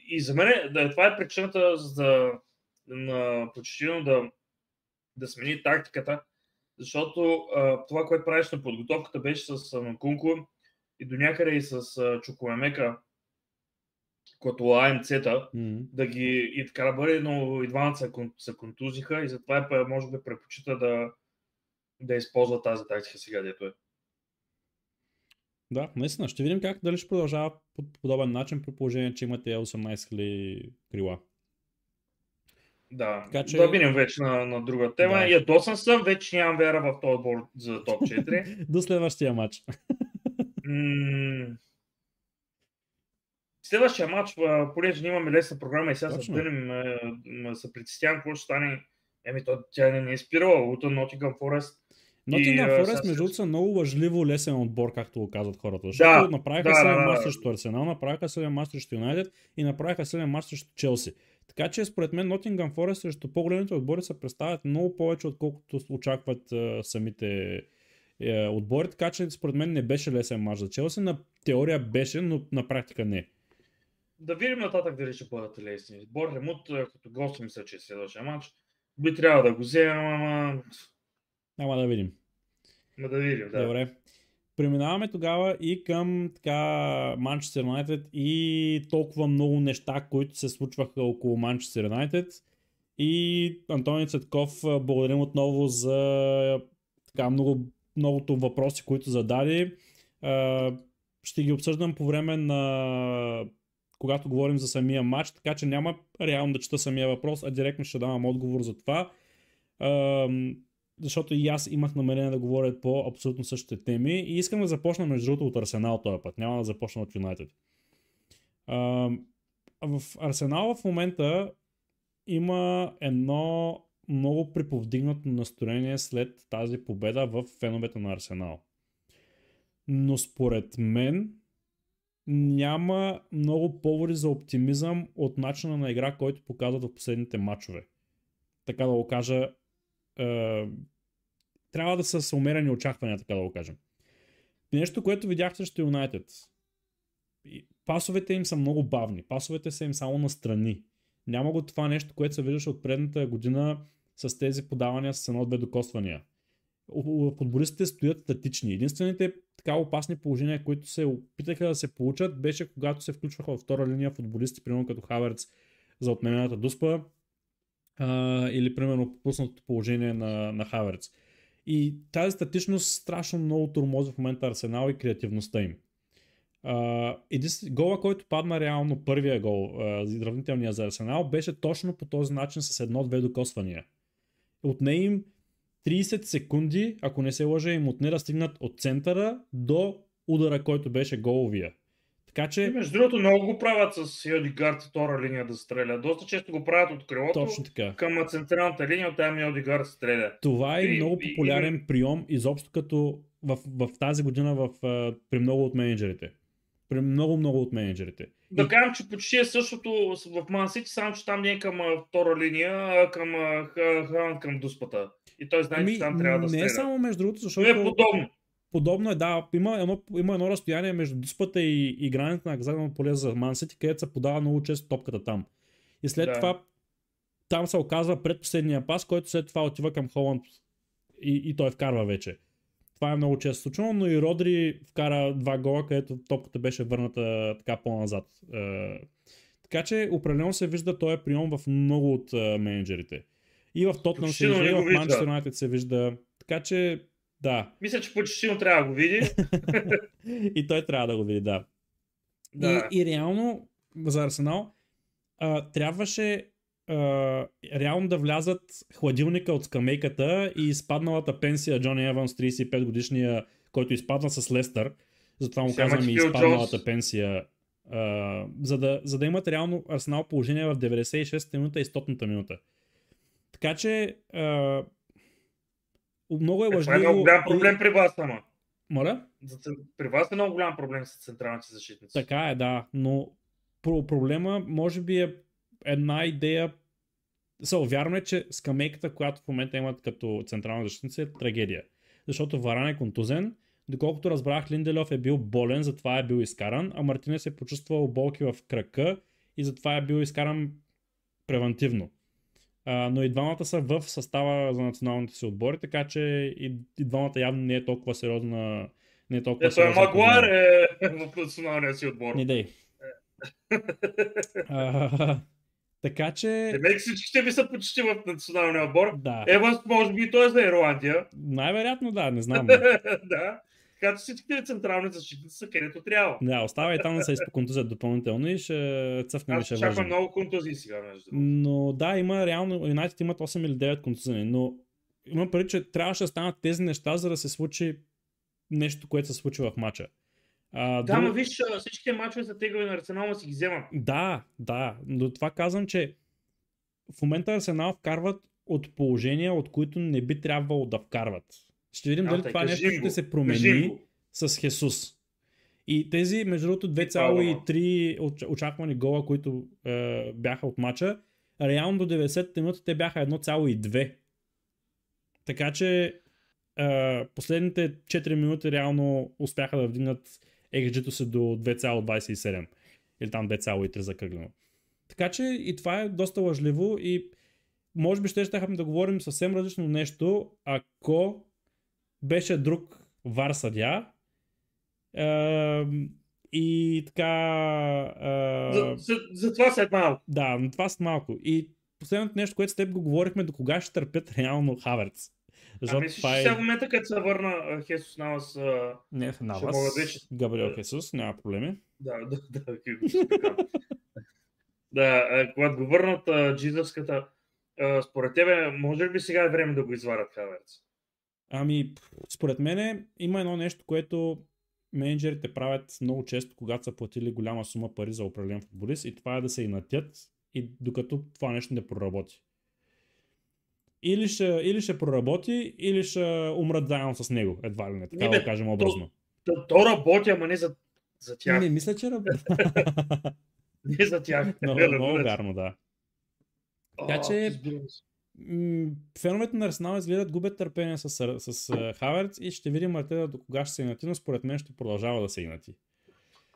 И за мен да, това е причината за да, на Почетино да, да смени тактиката, защото а, това, което правиш на подготовката беше с а, и до някъде и с а, Чукуемека, като АМЦ-та, М. да ги и така да бъде, но и двамата се, се контузиха и затова е, може би предпочита да, да използва тази тактика сега, дето е. Да, наистина. Ще видим как дали ще продължава по подобен начин, при положение, че имате 18 000 крила. Да, Така че- да минем вече на, на друга тема. Да. Ядосан съм, вече нямам вяра в този отбор за топ 4. До следващия матч. М, Следващия матч, понеже имаме лесна програма и сега се Точно. дънем, а, м, се притеснявам какво ще стане. Еми, то, тя не, не е спирала. Лутън, Нотингъм Форест. Нотингъм Форест, между се- другото, са много лъжливо лесен отбор, както го казват хората. Защото Да, направиха да, 7 да, мач срещу Арсенал, направиха 7 мач срещу Юнайтед и направиха 7 мач срещу Челси. Така че, според мен, Нотингъм Форест срещу по-големите отбори се представят много повече, отколкото очакват а, самите е, отбори. Така че, според мен, не беше лесен мач за Челси. На теория беше, но на практика не. Да видим нататък дали ще бъдат лесни. Борлемут, а, като гост мисля, че е следващия матч. Би трябвало да го вземем, ама... Няма да видим. ама да видим, да. Добре. Преминаваме тогава и към така Манчестър Юнайтед и толкова много неща, които се случваха около Манчестър Юнайтед. И Антони Цетков, а, благодарим отново за така много, многото въпроси, които зададе. Ще ги обсъждам по време на когато говорим за самия матч, така че няма реално да чета самия въпрос, а директно ще давам отговор за това. Защото и аз имах намерение да говоря по абсолютно същите теми и искам да започна между другото от Арсенал този път, няма да започна от Юнайтед. В Арсенал в момента има едно много приповдигнато настроение след тази победа в феновете на Арсенал. Но според мен няма много поводи за оптимизъм от начина на игра, който показват в последните матчове. Така да го кажа, трябва да са с умерени очаквания, така да го кажем. Нещо, което видях срещу Юнайтед. Пасовете им са много бавни. Пасовете са им само настрани. Няма го това нещо, което се виждаше от предната година с тези подавания с едно-две докосвания. Футболистите стоят статични. Единствените така опасни положения, които се опитаха да се получат, беше когато се включваха във втора линия футболисти, примерно като Хаверц за отменената дуспа а, или примерно пропуснатото положение на, на Хаверц. И тази статичност страшно много турмози в момента Арсенал и креативността им. Uh, единствен, гола, който падна реално, първия гол, uh, изравнителния за Арсенал, беше точно по този начин с едно-две докосвания. Отне им 30 секунди, ако не се лъжа, им отне да стигнат от центъра до удара, който беше головия. Така И че, между другото, много го правят с Йодигард и втора линия да стреля. Доста често го правят от крилото точно така. към централната линия, оттам Йодигард стреля. Това е И- много и- популярен прием, изобщо като в, в тази година в, при много от менеджерите. При много-много от менеджерите. Да И- кажем, че почти е същото в Ман Сити, само че там не е към втора линия, към Хааland към дуспата. И той знае, че там трябва да не стреля. е само между другото, Но защото е подобно. Подобно е, да, има едно, има едно разстояние между дуспата и, и границата на наказателно поле за Ман където се подава много често топката там. И след Да. това там се оказва предпоследния пас, който след това отива към Холанд и, и той вкарва вече. Това е много често случвано, но и Родри вкара два гола, където топката беше върната така по-назад. Е, така че определено се вижда този прием в много от е, менеджерите. И в Тотнам се вижда, и в. Манчестър Юнайтед се вижда. Така че, да. Мисля, че почти трябва да го види. и той трябва да го види, да. Да. И, и реално за Арсенал а, трябваше а, реално да влязат хладилника от скамейката и изпадналата пенсия Джони Еванс, 35 годишния, който изпадна с Лестър. Затова му Сега казвам и изпадналата пенсия. А, за, да, за да имат реално Арсенал положение в 96-та минута и 100-та минута. Така че а, много е Е, Това е много голям проблем при вас, ама. Моля? При вас е много голям проблем с централните защитници. Така е, да, но про- проблема може би е една идея. Са, вярно е, че скамейката, която в момента имат като централна защитница е трагедия. Защото Варан е контузен, доколкото разбрах, Линделев е бил болен, затова е бил изкаран, а Мартинес е почувствал болки в крака и затова е бил изкаран превентивно. А, но и двамата са в състава за националните си отбори, така че и, и двамата явно не е толкова сериозна. Не е толкова Ето е Магуар е в националния си отбор. Не дей. А, така че, Демек всичките ви са почти в националния отбор. да, Еванс, може би и той е за Ирландия. най-вероятно да, не знам. да. Така че всичките централни защитници са където трябва. Да, остава и там да се изпоконтузят допълнително и ще цъфне Аз ще вържим. много контузии сега, между. Но да, има реално, Юнайтед имат 8 или 9 контузени, но има преди, че трябваше да станат тези неща, за да се случи нещо, което се случи в матча. А, Да, но виж, а, всичките мачове са тегави на Арсенал, си ги вземат. Да, да, но това казвам, че в момента Арсенал вкарват от положения, от които не би трябвало да вкарват. Ще видим А, дали това нещо ще се промени с Хесус. И тези, между другото, това е 2,3 оч- очаквани гола, които е, бяха от мача, реално до 90-та минути те бяха 1,2. Така че е, последните 4 минути реално успяха да вдигнат XG-то си до 2,27. Или там 2,3 закръглено. Така че и това е доста лъжливо и може би ще щяхме да говорим съвсем различно нещо, ако беше друг вар съдя е, и така е, За, за, за това след малко. да, но това са малко. И последното нещо, което с теб го говорихме, до кога ще търпят реално Хаверц. А Защото мислиш, това че е... сега в момента, като се върна Хесус Навас, Не, на ще вас, могат вече- Габриел Хесус, няма проблеми. да, да, да, да, да, когато го върнат джизовската, според тебе, може ли би сега е време да го изварят Хаверц? Ами, според мен има едно нещо, което менеджерите правят много често, когато са платили голяма сума пари за определен футболист и това е да се инатят и докато това нещо не проработи. Или ще, или ще проработи, или ще умрат заедно с него, едва ли не, така Не, да бе, го кажем образно. То, то работи, ама не за, за тях. Не, мисля, че работи. Не за тях. много, много вярно, да. Така че- феновете на Арсенал изгледат губят търпение с, с, с Хаверц и ще видим Артета до кога ще се инати, но според мен ще продължава да се инати.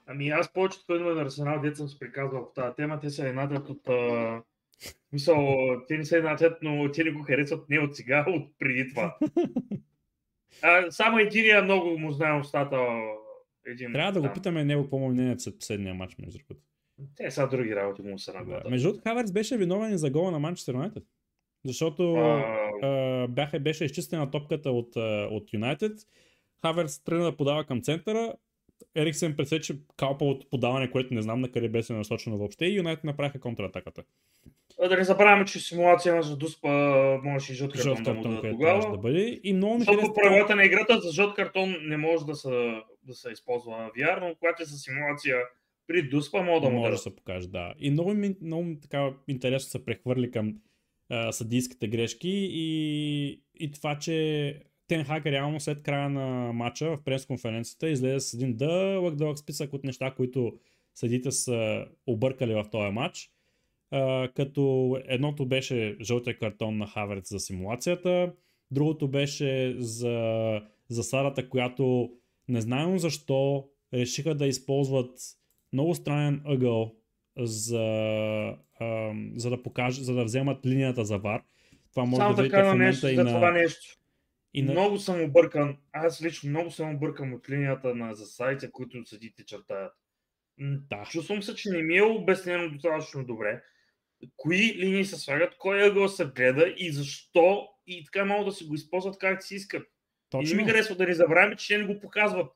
Ами аз повечето фенове на Арсенал, дет съм се приказвал по тази тема, те се еднатят от... А... Мисъл, те не се еднатят, но те не го харесват не от сега, от преди това. А, само единия много му знае устата. Един, Трябва да го там. питаме него какво му е мнението след последния матч, между другото. Те са други работи му са на Да. Между другото, Хаверц беше виновен и за гола на Манчестър Юнайтед. Защото А, бяха, беше изчистена топката от, Юнайтед. Хаверц тръгна да подава към центъра. Ериксен пресече калпа от подаване, което не знам на къде беше насочено въобще и Юнайтед направиха контратаката. а да не забравяме, че симулация за Дуспа можеше и жълт картон Жълт да му картон, дадат което трябваше тогава. да бъде. И много ми Защото харесва. правилата на играта за жълт картон не може да се, да се използва VR, но когато е с симулация при Дуспа, мога да му може да се покаже, да. И много, много така интересно се прехвърли към съдийските грешки и, и това, че Тен Хаг реално след края на матча в пресконференцията излезе с един дълъг, дълъг списък от неща, които съдите са объркали в този матч. Като едното беше жълтия картон на Хаверц за симулацията, другото беше за засадата, която не знаем защо решиха да използват много странен ъгъл за, а, за да покажа, за да вземат линията за вар. Това може Само да видите в нещо и за това на, нещо. и на... Много съм объркан. Аз лично много съм объркан от линията на засадите, които съдите чертаят. Да. Чувствам се, че не ми е обяснено достатъчно добре. Кои линии се слагат, кой ъгъл се гледа и защо и така могат да си го използват как си искат. И Точно. не ми харесва да не забравяме, че не го показват.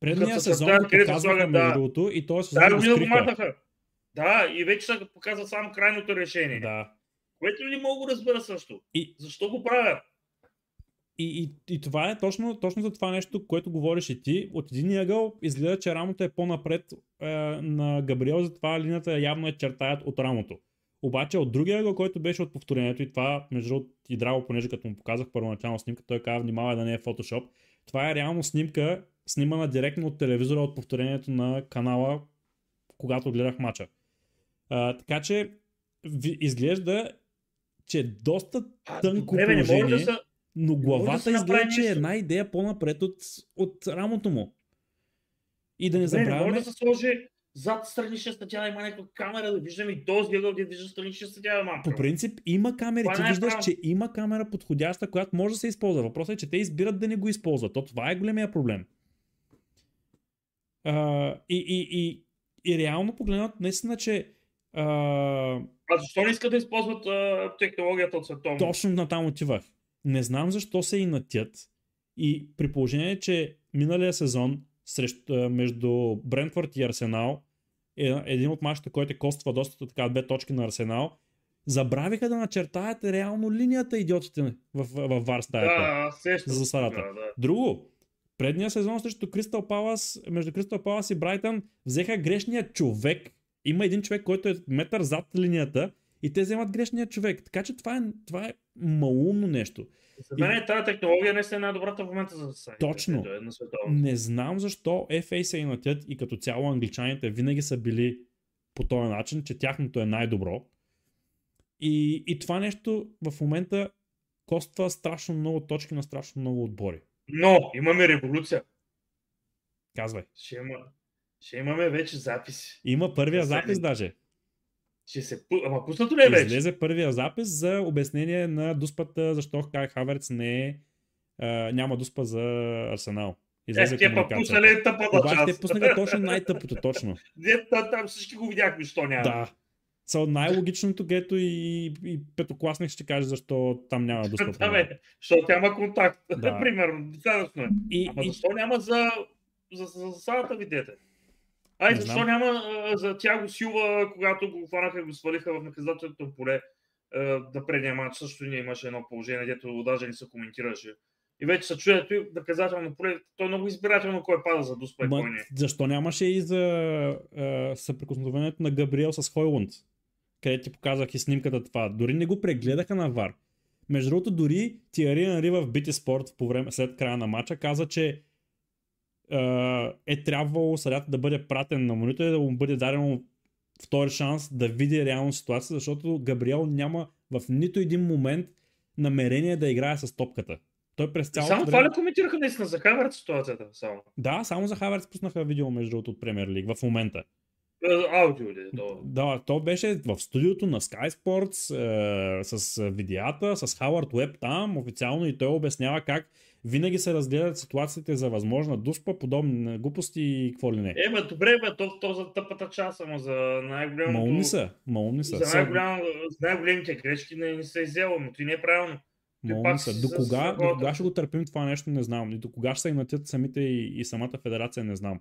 Предния се сезон където показваха да. другото и този сезон Да, година го махнаха. Да, и вече се показва само крайното решение. Да. Което не мога да разбера също. И, Защо го правят? и, и, и това е точно, точно за това нещо, което говориш и ти. От един ъгъл изгледа, че рамото е по-напред е, на Габриел, затова линията явно е чертаят от рамото. Обаче от другия ъгъл, който беше от повторението и това, между другото, и драго, понеже като му показах първоначално снимка, той каза, внимавай да не е фотошоп. Това е реално снимка, снимана директно от телевизора от повторението на канала, когато гледах матча. А, така че изглежда, че е доста А, Тънко добре, бе, не да положение. са... но да главата изгледа, направи че е една идея по-напред от, от рамото му. И да не Добре, не може забравяме, да се сложи зад странична статия, да има някаква камера, да виждаме и този ъгъл, да вижда странична статия, мамка. по принцип има камери. Ти е виждаш, че има камера подходяща, която може да се използва. Въпросът е, че те избират да не го използват. То това е големия проблем. А, и, и, и, и реално погледнат, наистина, че а, А защо не искат да използват а, технологията от световно? точно на там отивах. Не знам защо се инатят И при положение, че миналия сезон срещу, между Брентфорд и Арсенал, е един от мачите, който е коства доста така две точки на Арсенал, забравиха да начертаят реално линията идиотите в, в, в вар стаята. Да, сещам. За засадата. тогава, да. Друго, предния сезон срещу Кристал Палас, между Кристал Палас и Брайтън, взеха грешния човек. Има един човек, който е метър зад линията и те вземат грешния човек. Така че това е, това е малумно нещо. За мен е тази технология не е най-добрата в момента за сайта. Точно. Е на. Не знам защо FA се инатят и като цяло англичаните винаги са били по този начин, че тяхното е най-добро. И, и това нещо в момента коства страшно много точки на страшно много отбори. Но имаме революция. Казвай. Ще, има, ще имаме вече записи. Има първия За запис даже. Ще се... Ама пуснато ли е вече? Излезе първия запис за обяснение на дуспата, защо Кай Хаверц не е, а, няма дуспа за Арсенал. Излезе Е, пък комуникацията. пуснали тъпата Обаче те част. пуснаха точно най-тъпото, точно. Не, та- там всички го видяхме, що няма. Да. Са най-логичното, гето и, и петокласник ще каже защо там няма дуспа. Там е, защото няма контакт. Да. Примерно, достатъчно е. И, Ама и, защо няма за, за, за, за салата видете? Ай, Не защо знам. няма а, за Тяго Силва, когато го хванаха и го свалиха в наказателното поле а, да предния матч, също не имаше едно положение, дето даже не се коментираше. И вече се чуят и наказателно поле, той е много избирателно кой пада за дуспа и кой не. защо нямаше и за съприкосновението на Габриел с Хойлунд? Къде ти показах и снимката това. Дори не го прегледаха на ВАР. Между другото, дори Тиари Анри в BT Sport по време, след края на матча каза, че е трябвало съдята да бъде пратен на монитор и да му бъде дадено втори шанс да види реално ситуация, защото Габриел няма в нито един момент намерение да играе с топката. Той през цялото само това ли коментираха наистина за Хаверт ситуацията? Само. Да, само за Хаверц пуснаха видео между другото от Премьер Лиг в момента. Е, Аудио ли? То... Да, то беше в студиото на Sky Sports е, с видеята, с Хауърд Уеб там официално и той обяснява как винаги се разгледат ситуациите за възможна дуспа, подобни глупости и какво ли не. Е, бе, добре, бе, то, то за тъпата част, ама за най-голямото... Малумни са, малумни са. За, най-голям, за най-големите грешки не, не се е взело, но ти не е правилно. Малумни са. До кога, до кога ще го търпим това нещо, не знам. И до кога ще се инатят самите и, и самата федерация, не знам.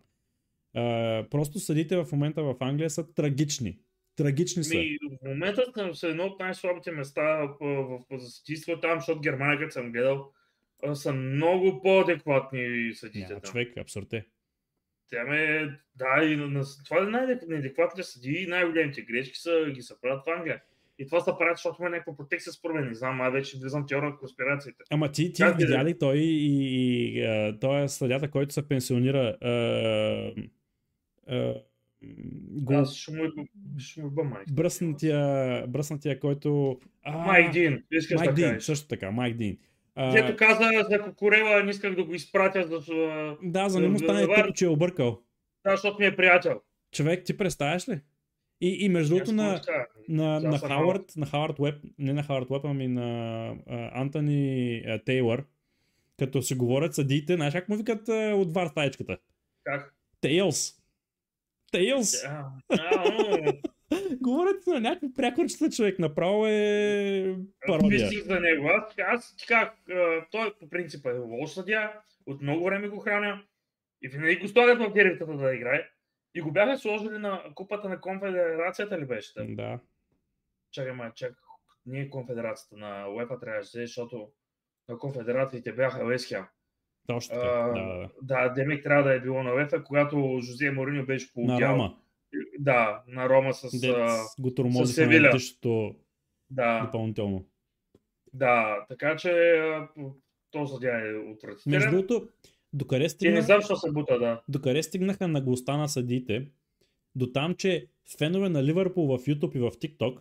Е, просто съдите в момента в Англия са трагични. Трагични са. Ми, в момента съм са едно от най-слабите места в, в, засъдийство там, защото Германия, като съм гледал, а, са много по-адекватни съдите там. човек, абсурд е. Тя ме, да, и на, на, това е най-неадекватните съдии и най-големите грешки са, ги са правят в Англия. И това се правят, защото има някаква протекция според мен. Не знам, аз вече влизам теория на конспирациите. Ама ти, ти Как и е. видя ли той и, и а, той е съдята, който се пенсионира а, а, го, Аз майк. бръснатия, бръснатия, който... А, Майк Дин, искаш Майк да Дин, кажеш. също така, Майк Дин. А, Дето каза за Кокорела, не исках да го изпратя, защото, да, за да му стане тъпо, че е объркал. да, защото ми е приятел. Човек, ти представяш ли? И, и между другото на, да на, на съм Хауърд, на Хауърд Уеб, не на Хауърд Уеб, ами на а, Антони а, Тейлър, като си говорят съдиите, знаеш как му викат а, от вар стаечката? Как? Тейлс. А, м, Говорят на някакви прякорчета човек. Направо е пародия. Мислих за него. Аз, аз ти как, той по принцип е лош съдия, от много време го храня и винаги го слагат в директата да играе. И го бяха сложили на купата на конфедерацията ли беше? Да. Чакай, ма, чак. Ние конфедерацията на УЕФА трябваше е, защото на конфедерациите бяха Уесхем. Точно така. А, Да, да. Да, Демек трябва да е било на УЕФА, когато Жозе Мориньо беше На получавал. Рома. Да, на Рома с... Дет а, го с на Севиля. да, допълнително. да, така че то съдя е Между отвратителен. другото, докъде Ти не знам, защо се бута, да. докъде стигнаха наглостта на съдиите, до там, че фенове на Ливърпул в YouTube и в TikTok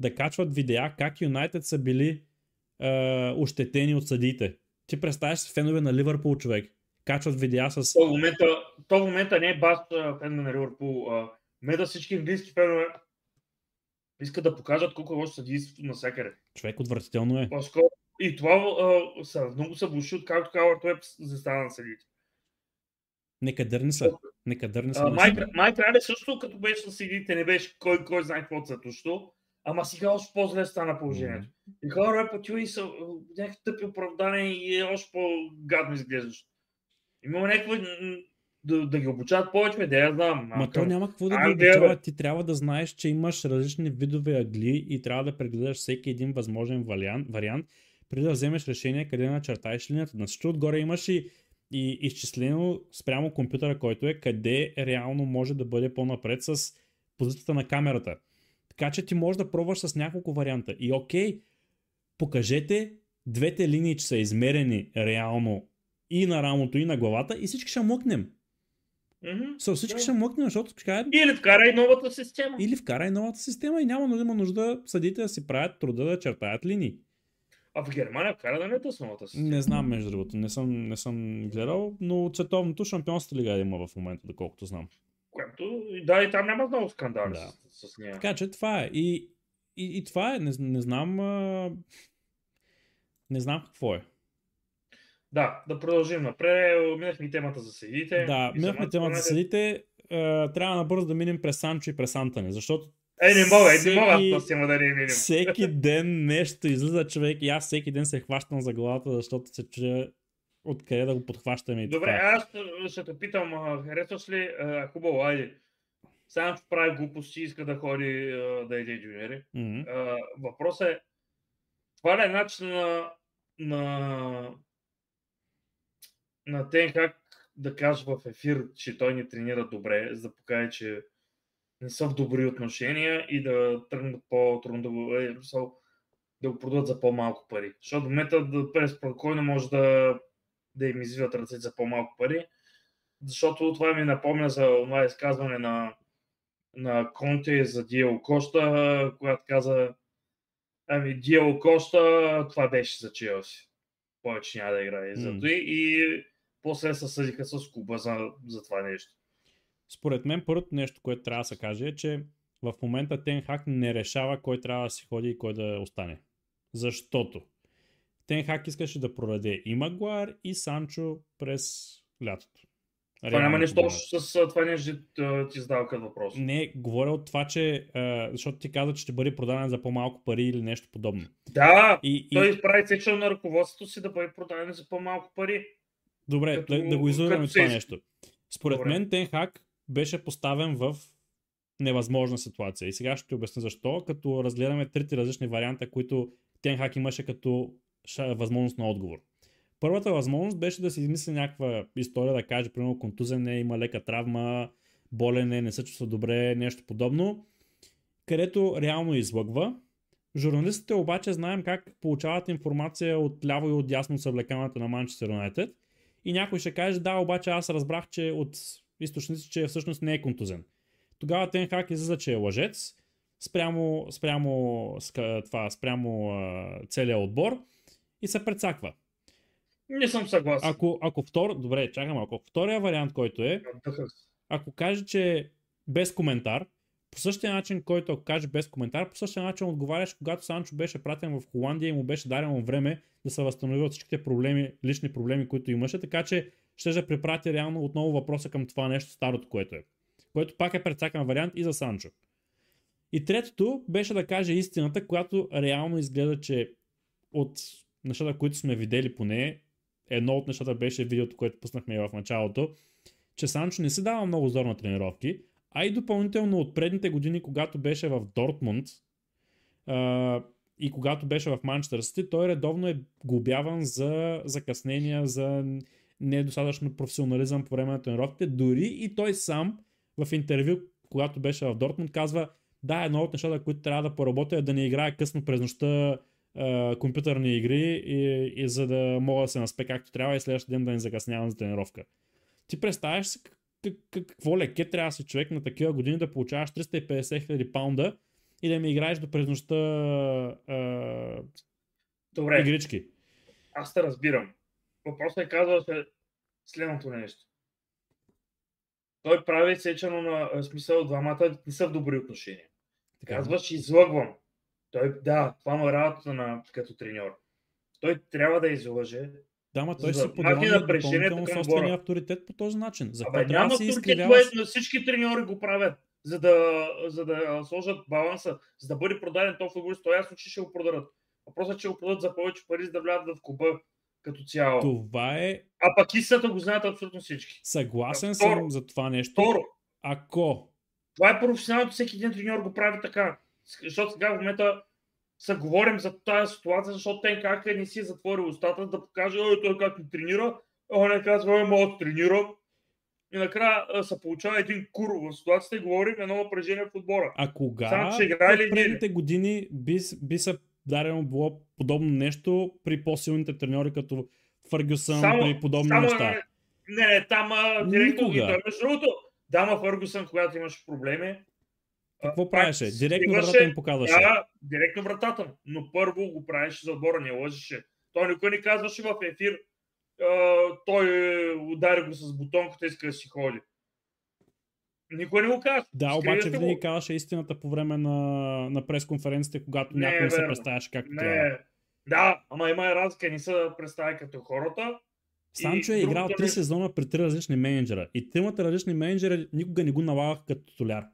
да качват видеа как Юнайтед са били е, ощетени от съдиите. Ти представяш си фенове на Ливърпул, човек. Качват видеа с... То в момента, то в момента не е бас фен на Ливърпул. а, Ме да всички английски фенове искат да покажат колко е лошо съдийството навсякъде. Човек отвратително е. По-скоро. И това а, са, много са влуши, откакто Хауърд Уеб застана на съдиите. Са. Некадърни са. А, наистина. Майк, Майк Рале също, като беше с съдиите, не беше кой, кой знае какво цветощо. Ама сега още по-зле стана положението. И хора е платил и са някакви тъпи оправдания и е още по-гадно изглеждаш. Има някакво да, да ги обучават повече, да я знам. Ма то няма какво да ги Англия, обучава. Ти трябва да знаеш, че имаш различни видове агли и трябва да прегледаш всеки един възможен вариант, вариант преди да вземеш решение къде да начертаеш линията. На всичко отгоре имаш и, и изчислено спрямо компютъра, който е къде реално може да бъде по-напред с позицията на камерата. Така че ти можеш да пробваш с няколко варианта. И окей, покажете двете линии, че са измерени реално и на рамото, и на главата и всички ще мъкнем. Мгм. Со, всички Да. ще мъкнем, защото ще кажат, Или вкарай новата система. или вкарай новата система и няма нужда, има нужда съдите да си правят труда да чертаят линии. А в Германия вкара да не е с новата система. Не знам, между другото, не съм, не съм гледал, но от световното шампионство лига има в момента, доколкото знам. Което, да, и там няма много скандали Да. с, с нея. Така че това е. И, и, и това е. Не, не знам. А... Не знам какво е. Да, да продължим напред. Минахме темата за съдиите. Да, минахме темата за. А, трябва набързо да минем през Санчо и през Антони, защото Е, не мога, е, не мога Всеки- да тема да не минем. всеки ден нещо излиза човек и аз всеки ден се хващам за главата, защото се чуя откъде да го подхващаме Добре, така. аз ще- ще те питам, харесваш ли, а, хубаво, айде, само че прави глупости, иска да ходи а, да еде джуниори. А, Въпросът е, това ли е начин на, на, на Тенхак да каже в ефир, че той не тренира добре, за да покаже, че не са в добри отношения и да тръгнат по-трудно да го, е, да го продадат за по-малко пари. Защото в момента да през спокойно може да, да им извиват ръцете за по-малко пари, защото това ми напомня за това изказване на, на Конте за Диел Кошта, когато каза Ами, Диел Кошта, това беше за Челси. Повече няма да играе за М. той и после се съдиха с Куба за, за това нещо. Според мен първото нещо, което трябва да се каже е, че в момента Тенхак не решава кой трябва да си ходи и кой да остане. Защото Тенхак искаше да продаде и Магуар и Санчо през лятото. Това няма нищо погледнато. общо с това нещо, ти задава като въпрос. Не, говоря от това, че защото ти каза, че ще бъде продаден за по-малко пари или нещо подобно. Да, И, и... той изправи сечъл на ръководството си да бъде продаден за по-малко пари. Добре, като- да, да го изолираме това се- нещо. Според Добре. мен Тенхак беше поставен в невъзможна ситуация. И сега ще ти обясня защо, като разгледаме трите различни варианта, които Тенхак имаше като възможност на отговор. Първата възможност беше да си измисли някаква история, да каже, примерно контузен е, има лека травма, болен е, не се чувства добре, нещо подобно, където реално излъгва. Журналистите обаче знаем как получават информация от ляво и от дясно от съблеканата на Манчестър Юнайтед. И някой ще каже, да, обаче аз разбрах, че от източници, че всъщност не е контузен. Тогава Тенхак излиза, че е лъжец, спрямо, спрямо, това, спрямо целия отбор и се прецаква. Не съм съгласен. Ако, ако втор... Добре, чакам, ако втория вариант, който е, ако каже, че без коментар, по същия начин, който ако каже без коментар, по същия начин отговаряш, когато Санчо беше пратен в Холандия и му беше дадено време да се възстанови от всичките проблеми, лични проблеми, които имаше, така че ще да препрати реално отново въпроса към това нещо старото, което е. Което пак е прецакан вариант и за Санчо. И третото беше да каже истината, която реално изгледа, че от нещата, които сме видели поне, едно от нещата беше видеото, което пуснахме в началото, че Санчо не си дава много зор на тренировки, а и допълнително от предните години, когато беше в Дортмунд а, и когато беше в Манчестър Сити, той редовно е глобяван за закъснения, за недостатъчно професионализъм по време на тренировките. Дори и той сам в интервю, когато беше в Дортмунд, казва, да, едно от нещата, които трябва да поработя е да не играя късно през нощта а, компютърни игри и, и за да мога да се наспе както трябва и следващия ден да не закъснявам за тренировка. Ти представяш си как- как- как- какво леке трябва да си човек на такива години да получаваш 350 хиляди паунда и да ми играеш до през нощта а, Добре, игрички. аз те разбирам. Въпросът е казва се следното нещо. Той прави сечено на смисъл, двамата не са в добри отношения. Така. Казваш, излъгвам. Той, да, това му е работата на, като треньор. Той трябва да излъже. Да, ма той се напрежението допълнително собствения авторитет по този начин. За Абе, няма да се авторитет, изкривява? което на всички треньори го правят. за да, за да сложат баланса, за да бъде продаден този футболист, то ясно, че ще го продадат. Въпросът е, че го продадат за повече пари, за да влязат в клуба като цяло. Това е... А пък истината го знаят абсолютно всички. Съгласен Второ. съм за това нещо. Второ, Ако това е професионалното, всеки един треньор го прави така. Защото сега в момента се говорим за тази ситуация, защото те как не си затвори устата да покаже, ой, той как ни тренира, а не казва, ой, мога да тренирам. И накрая се получава един кур в ситуацията и говорим едно напрежение в отбора. А кога Само, че играли в предните години би, би се дарено било подобно нещо при по-силните треньори, като Фъргюсън, Само- при подобни Само, неща? Не, не, там директно. И той, между другото, Дама Фъргусън, когато имаше проблеми. А, Какво пак правеше? Директно стигаше- вратата им показваше. Да, директно вратата. Но първо го правеше за отбора, не лъжеше. Той никой не казваше в ефир, а, той удари го с бутонката и иска да си ходи. Никой не го казва. Да, Скривате обаче го. винаги казваше истината по време на, на пресконференците, когато Не е някой не се представяше както трябва. Не, да, ама има и разлика, не са представи като хората. Санчо е играл три сезона при три различни менеджера. И тримата различни менеджера никога не го налагаха като титуляр.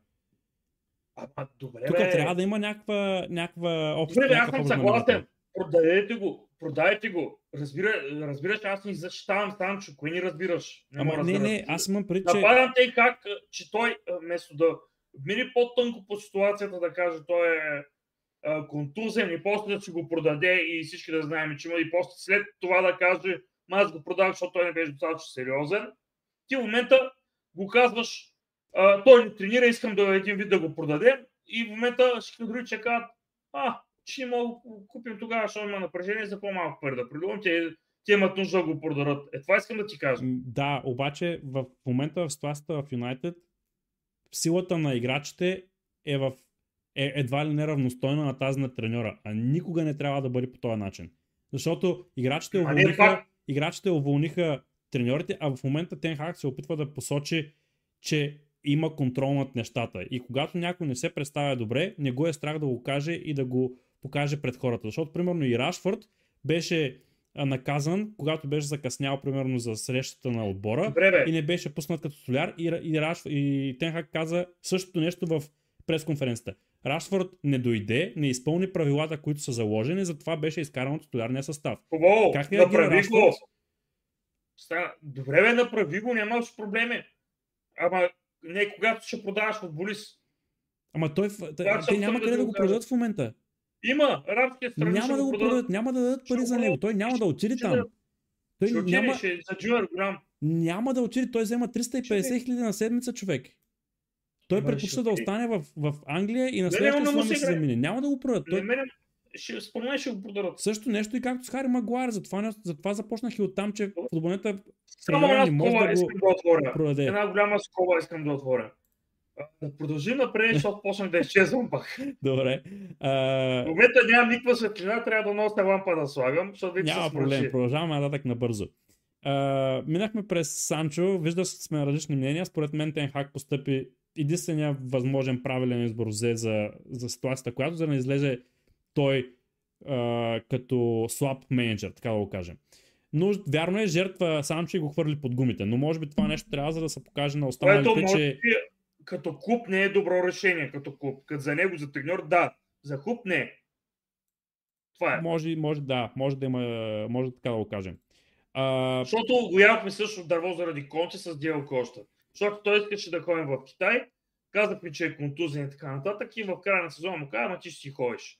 Ама добре, Тук бе. трябва да има някаква, някаква обща. Добре, бе, аз съм съгласен. Продадете го, продайте го. Разбира, разбираш, аз не защитавам Санчо, кой ни разбираш? Ама мога да не, не, аз имам преди, че... Нападам те как, че той, вместо да мине по-тънко по ситуацията, да каже, той е контузен и после да си го продаде и всички да знаем, че има и после след това да каже, аз го продах, защото той не беше достатъчно сериозен. Ти в момента го казваш, а, той не тренира, искам да един вид да го продадем и в момента ще други че казват, а, ще го купим тогава, защото има напрежение за по-малко пари да придумам, те, те имат нужда да го продадат. Е, това искам да ти кажа. Да, обаче в момента в ситуацията в Юнайтед силата на играчите е в е едва ли не равностойна на тази на треньора, а никога не трябва да бъде по този начин. Защото играчите уволниха, играчите уволниха треньорите, а в момента Тен Хаг се опитва да посочи, че има контрол над нещата. И когато някой не се представя добре, не го е страх да го каже и да го покаже пред хората. Защото, примерно, и Рашфорд беше наказан, когато беше закъснял, примерно, за срещата на отбора Добре, бе. и не беше пуснат като соляр и, и, Раш, и Тенхак каза същото нещо в пресконференцията. Рашфорд не дойде, не изпълни правилата, които са заложени, затова беше изкаран от титулярния състав. Хубаво, Как реагира направи го. Рашфорд? Добре, бе, направи го, нямаш проблеми. Ама не когато ще продаваш футболист. Ама той, в- те, няма къде да го продадат в момента. Има, арабските страни Няма да го продадат, няма да дадат пари за него. Той няма да отиде там. Той Ще няма, ще за Джуниор голям. няма да отиде. Той взема 350 хиляди на седмица човек. Той предпочита да остане в, в Англия и на следващия сезон да се замине. Няма да го продадат. Той... Ще, според мен ще го продадат. Също нещо и както с Хари Магуайр. Затова, затова започнах и оттам, че футболната Само треньора една скоба да искам да отворя. продаде. Една голяма скоба искам да отворя. Да продължим напред, защото почнах да изчезвам пак. Добре. А, В момента нямам никаква светлина, трябва да нося лампа да слагам, защото вече няма проблем. Продължаваме нататък набързо. А, минахме през Санчо. Вижда сме на различни мнения. Според мен Тен Хак постъпи единствения възможен правилен избор взе за, за ситуацията, която за да не излезе той а, като слаб менеджер, така да го кажем. Но вярно е, жертва Санчо и го хвърли под гумите. Но може би това нещо трябва за да се покаже на Което останалите, може че би като клуб не е добро решение, като клуб. Като за него, за треньор, да. За клуб не. Това е. може, може да, може да има, може така да го кажем. А, Защото го ядохме също дърво заради Конче с Диел Коща. Защото той искаше да ходим в Китай, казах ми, че е контузен и така нататък и в края на сезона му каза, ама ти ще си ходиш.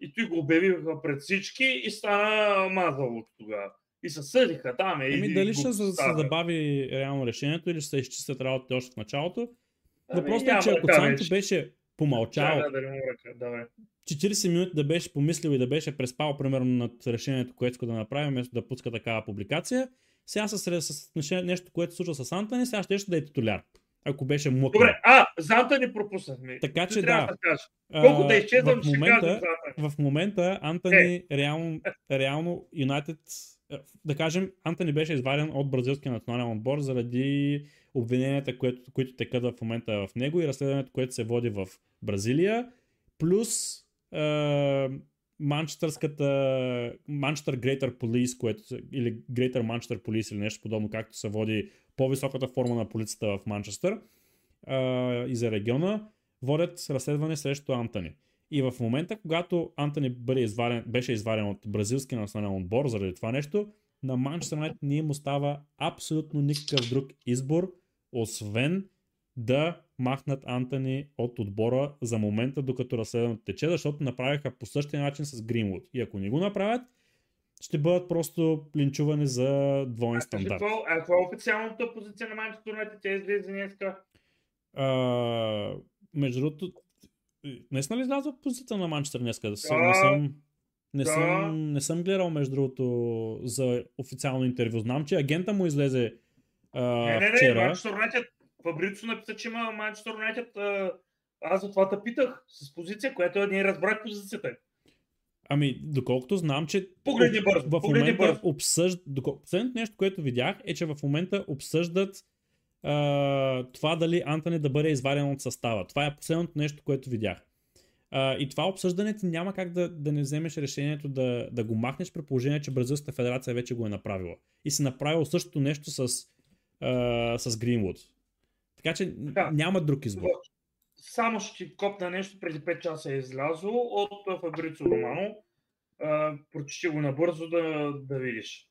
И той го обявиха пред всички и стана мазало тогава. И се съдиха там. Е, Еми, и дали ще се, забави реално решението или ще се изчистят работите още в началото. Ами, Въпросът е, че ако вече. беше помълчал Чакай да не му ръка, давай. 40 минути да беше помислил и да беше преспал примерно над решението, което иска да направи, вместо да пуска такава публикация, сега с, с нещо- нещо, което се случва с Антони, сега ще, ще да е титуляр. Ако беше мъкнал. Добре, а, Занта ни пропуснахме. Така Ти че да. да кажеш. А, Колко да изчезвам, в ще кажа момента, Занта. в момента Антони реално, реално Юнайтед, е, да кажем, Антони беше изваден от бразилския национален отбор заради обвиненията, които, които текат в момента в него и разследването, което се води в Бразилия, плюс е, Манчестърската Манчестър Greater Police, което, или Greater Manchester Police или нещо подобно, както се води по-високата форма на полицията в Манчестър. а, и за региона водят разследване срещу Антони. И в момента, когато Антони бъде изварен, беше изварен от бразилския национален отбор заради това нещо, на Манчестър Юнайтед не им остава абсолютно никакъв друг избор, освен да махнат Антони от отбора за момента, докато разследването тече, защото направиха по същия начин с Гринвуд. И ако не го направят, ще бъдат просто линчувани за двоен стандарт. А каква е официалната позиция на Манчестър Юнайтед? Тя излезе днеска. Между другото, наистина ли излязва позицията на Манчестър днеска? Да, да, не съм, не, да. съм, не съм гледал, между другото, за официално интервю. Знам, че агента му излезе а, Не, не, не, вчера. Манчестър Юнайтед. Фабрицо написа, че има Манчестър Юнайтед. Аз за това те питах с позиция, която не разбрах позицията. Ами, доколкото знам, че Погледни бързо, в момента бързо. обсъждат. Последното нещо, което видях е, че в момента обсъждат а, това дали Антони да бъде изваден от състава. Това е последното нещо, което видях. А, и това обсъждане ти няма как да, да не вземеш решението да, да го махнеш при положение, че Бразилската федерация вече го е направила. И си направил същото нещо с, а, с Гринвуд. Така че Да. няма друг избор. Само ще копна нещо, преди 5 часа е излязло от Фабрицо Романо. Прочети го набързо да, да видиш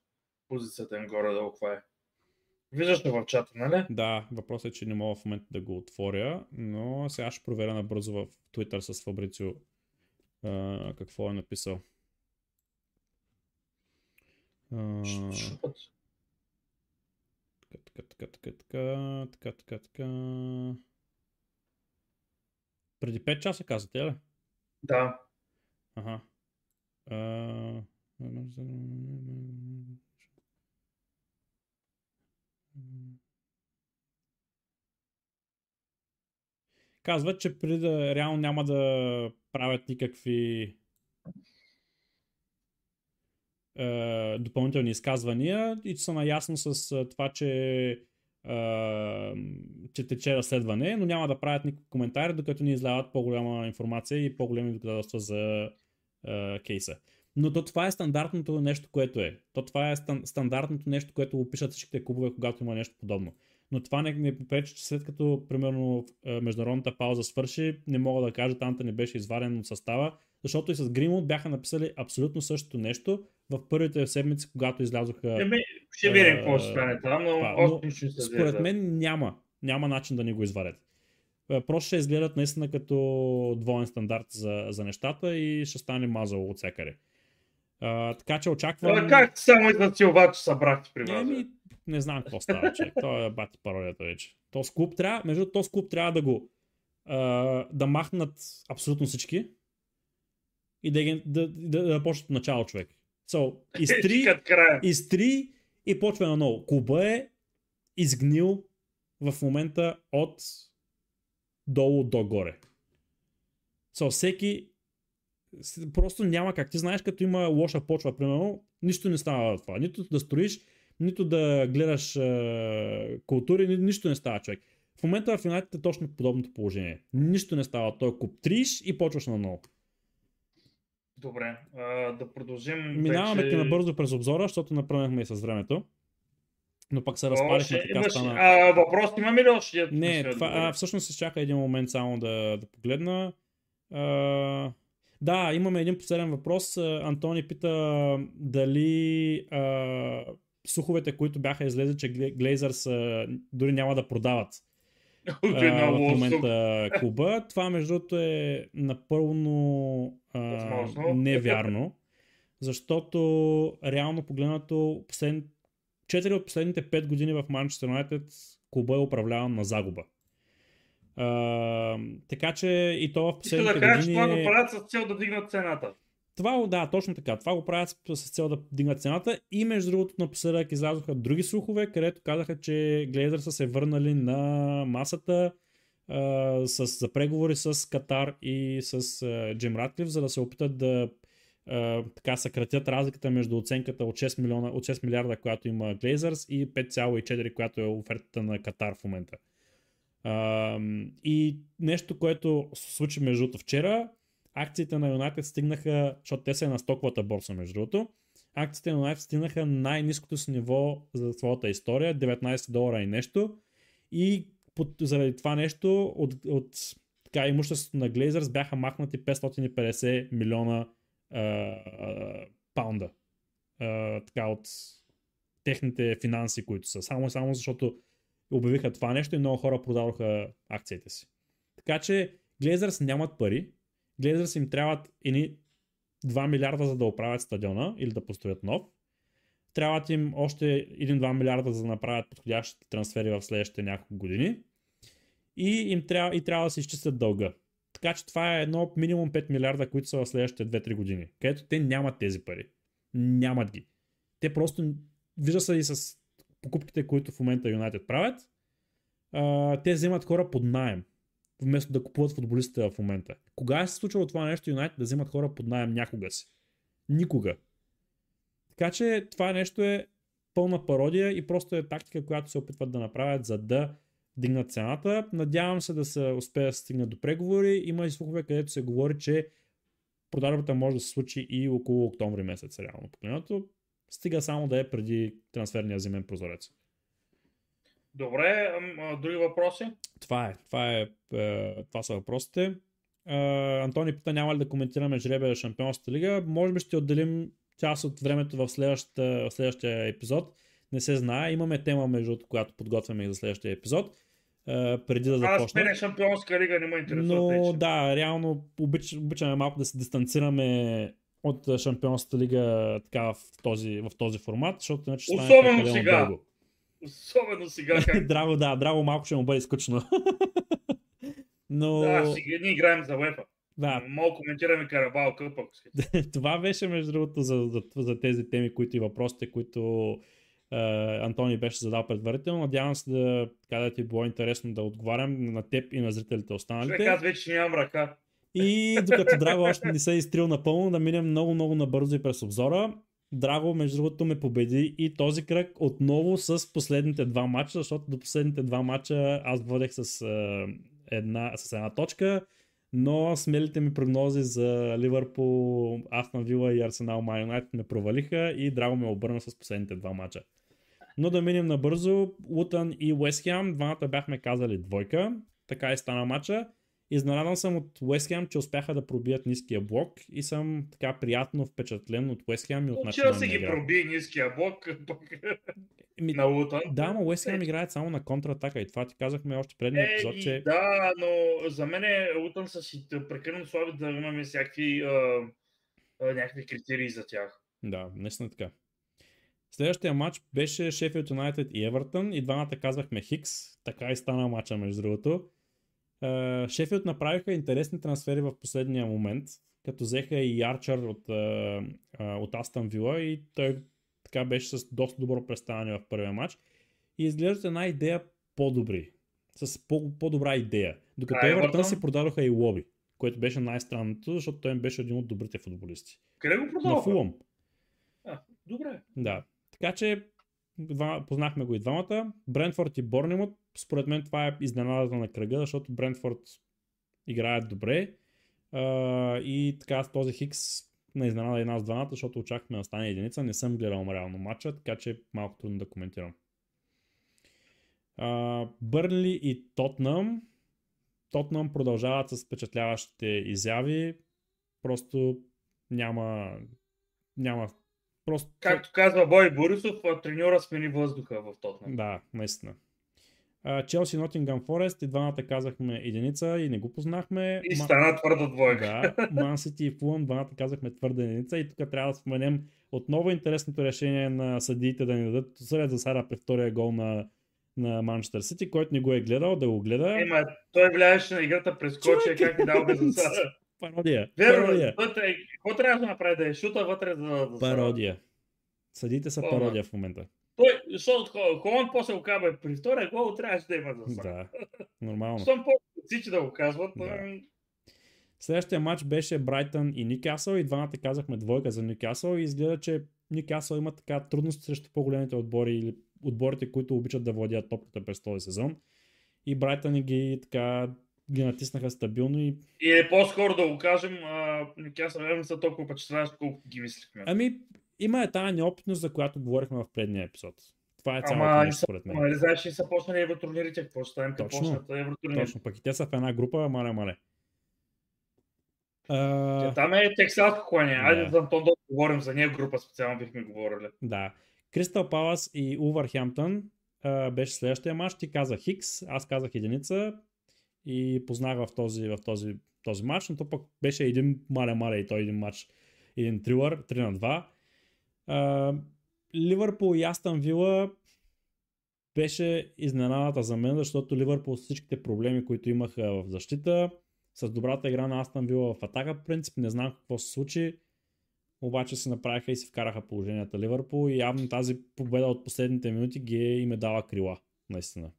позицията им горе-долу каква е. Виждаш в чата, нали? Да, въпросът е, че не мога в момента да го отворя, но сега ще проверя набързо в Twitter с Фабрицио а, какво е написал. А, Ш- шупат. Така, така, така, така, така, така, така. Преди 5 часа казате, ли? Да. Ага. А... Казват, че преди да реално няма да правят никакви е, допълнителни изказвания и че са наясно с това, че, че тече разследване, но няма да правят никакви коментари, докато ни изляват по-голяма информация и по-големи доказателства за е, кейса. Но то това е стандартното нещо, което е. То това е стан, стандартното нещо, което го пишат всичките клубове, когато има нещо подобно. Но това не, не попречи, че след като, примерно, международната пауза свърши, не мога да кажа, Анта не беше изваден от състава, защото и с Гримот бяха написали абсолютно същото нещо в първите седмици, когато излязоха. Еми, ще видим Е, какво ще стане там, но това, но се Според вижда. мен няма. Няма начин да ни го извадят. Е, Просто ще изгледат наистина като двоен стандарт за, за нещата и ще стане мазало от всякъде. А, така че очаквам... А, Как само изнасилвачи са брати при вас? Еми, не знам какво става, човек. Той е бати пародията вече. Този клуб трябва, между този клуб трябва да го а, да махнат абсолютно всички и да, ги- да, да, да почнат от начало, човек. So, изтри, изтри и почва наново. Клуба е изгнил в момента от долу до горе. So, всеки просто няма как. Ти знаеш, като има лоша почва, примерно, нищо не става това. Нито да строиш, нито да гледаш е, култури, ни, нищо не става, човек. В момента в Юнайтед е точно подобното положение. Нищо не става. Той куп триш и почваш наново. Добре, а, да продължим. Минаваме вече... набързо през обзора, защото напръгнахме и с времето. Но пък се разпалихме, така имаш... стана. а, въпрос има ли още? Не, това, а, всъщност изчака един момент само да, да погледна. А, да, имаме един последен въпрос. Антони пита дали а, слуховете, които бяха излезли, че Гле- Глейзърс а, дори няма да продават а, в момента клуба. Това, между другото, е напълно а, невярно, защото реално погледнато послед... 4 от последните 5 години в Манчестър Юнайтед клуба е управляван на загуба. А, така че и то в Иска последните да кажа, че това го е- правят с цел да дигнат цената. Това, да, точно така. Това го правят с, цел да дигнат цената. И между другото, напоследък излязоха други слухове, където казаха, че Глейзър са се върнали на масата а, с, за преговори с Катар и с а, Джим Ратклиф, за да се опитат да а, така съкратят разликата между оценката от 6, милиона, от 6 милиарда, която има Глейзърс и 5,4, която е офертата на Катар в момента. А, и нещо, което се случи между другото вчера, акциите на Юнайтед стигнаха, защото те са и на стоковата борса между другото, акциите на Юнайтед стигнаха най-низкото си ниво за своята история, 19 долара и нещо. И под, заради това нещо от, от така, имуществото на Глейзърс бяха махнати 550 милиона а, а, паунда. А, така от техните финанси, които са. Само, само защото обявиха това нещо и много хора продаваха акциите си. Така че Глейзърс нямат пари. Глейзърс им трябват едни 2 милиарда за да оправят стадиона или да построят нов. Трябват им още 1-2 милиарда за да направят подходящите трансфери в следващите няколко години. И им трябва, и трябва да се изчистят дълга. Така че това е едно минимум 5 милиарда, които са в следващите 2-3 години. Където те нямат тези пари. Нямат ги. Те просто, вижда се и с покупките, които в момента Юнайтед правят, те вземат хора под найем, вместо да купуват футболистите в момента. Кога е се случило това нещо Юнайтед да вземат хора под найем някога си? Никога. Така че това нещо е пълна пародия и просто е тактика, която се опитват да направят, за да дигнат цената. Надявам се да се успеят да стигнат до преговори. Има и слухове, където се говори, че продажбата може да се случи и около октомври месец, реално погледнато. Стига само да е преди трансферния зимен прозорец. Добре, а, други въпроси? Това е. Това, е, е това са въпросите. Антони пита няма ли да коментираме жребия Шампионската лига. Може би ще отделим част от времето в, в следващия епизод. Не се знае. Имаме тема, между която подготвяме и за следващия епизод. Uh, преди да започнем. Аз шампионска лига не ме интересува. Но вече. да, реално обич, обичаме малко да се дистанцираме от шампионската лига така в този, в този формат, защото иначе стане Особено сега. Дълго. Особено сега. Как... драго, да, драго малко ще му бъде скучно. Но... Да, сега ние играем за Лепа. Да. Мога коментираме Карабал Къп, ако Това беше, между другото, за, за, за тези теми, които и въпросите, които Uh, Антони беше задал предварително. Надявам се да, така да ти е било интересно да отговарям на теб и на зрителите останалите. Човек, аз вече нямам ръка. И докато Драго още не се е изтрил напълно, да минем много, много набързо и през обзора. Драго, между другото, ме победи и този кръг отново с последните два мача, защото до последните два мача аз водех с, uh, една, с една точка, но смелите ми прогнози за Ливърпул, Астон Вила и Арсенал Майонайт не провалиха и Драго ме обърна с последните два мача. Но да минем набързо. Лутън и Уест Хем, двамата бяхме казали двойка. Така и стана матча. Изненадан съм от Уест Хем, че успяха да пробият ниския блок и съм така приятно впечатлен от Уест Хем и от начина на ги проби ниския блок Ми, на Лутън. Да, но Уест Хем играят само на контратака и това ти казахме още предния е, епизод, че... Да, но за мен Лутън са си прекалено слаби да имаме всякакви, а, а, някакви критерии за тях. Да, наистина така. Следващия матч беше Шефилд Юнайтед и Евертън и двамата казахме Хикс. Така и стана матча между другото. Шефилд направиха интересни трансфери в последния момент, като взеха и Арчър от, от Астан Вила и той така беше с доста добро представяне в първия матч. И изглеждат една идея по-добри. С по- по-добра идея. Докато Евертън си продадоха и Лоби, което беше най-странното, защото той им беше един от добрите футболисти. Къде го продаваха? На Фулъм. А, добре. Да. Така че познахме го и двамата. Брентфорд и Борнемот, според мен това е изненадата на кръга, защото Брентфорд играят добре. И така с този Хикс на изненада и нас двамата, защото очакваме да стане единица. Не съм гледал реално матча, така че малко трудно да коментирам. Бърнли и Тотнам. Тотнам продължават с впечатляващите изяви. Просто няма, няма Просто... Както казва Бой Борисов, треньора смени въздуха в Тотнам. Да, наистина. Челси Нотингъм Форест и двамата казахме единица и не го познахме. И стана твърда двойка. Да, Ман Сити и Фулън двамата казахме твърда единица и тук трябва да споменем отново интересното решение на съдиите да ни дадат съдят за Сара при втория гол на, на Манчестър Сити, който не го е гледал, да го гледа. Ема, той влияеше на играта през коче, как ни дал без Сара. Пародия. Верно, вътре, какво трябва да направи да е шута вътре за... за пародия. Съдите са пародия в момента. Той, защото Холанд после го казва, при втория гол трябваше да има за Да, нормално. Щом по да го казват. Да. Следващия матч беше Брайтън и Никасъл и двамата казахме двойка за Никасъл и изгледа, че Никасъл има така трудности срещу по-големите отбори или отборите, които обичат да владеят топката през този сезон. И Брайтън ги така ги натиснаха стабилно и... И е по-скоро да го кажем, Никасъл не са толкова впечатляващи, колкото ги мислихме. Ами, има е тази неопитност, за която говорихме в предния епизод. Това е цялото Ама, нещо, според мен. Нали знаеш, че са почнали евротурнирите, какво ще стане, като Точно, почнат евротурнирите. Точно, пък и те са в една група, мале, мале. А, Там е Тексаско клане. Айде Да. за Антон да говорим за нея група, специално бихме говорили. Да. Кристал Палас и Увърхемптън беше следващия матч. Ти казах Хикс, аз казах единица и познах в този, в този, този матч, но то пък беше един мале-мале и той един матч. Един трилър, 3 на 2. А, Ливърпул и Астън Вила беше изненадата за мен, защото Ливърпул с всичките проблеми, които имаха в защита, с добрата игра на Астън Вила в атака, по принцип не знам какво се случи, обаче се направиха и си вкараха положенията Ливърпул и явно тази победа от последните минути ги им е дала крила, наистина.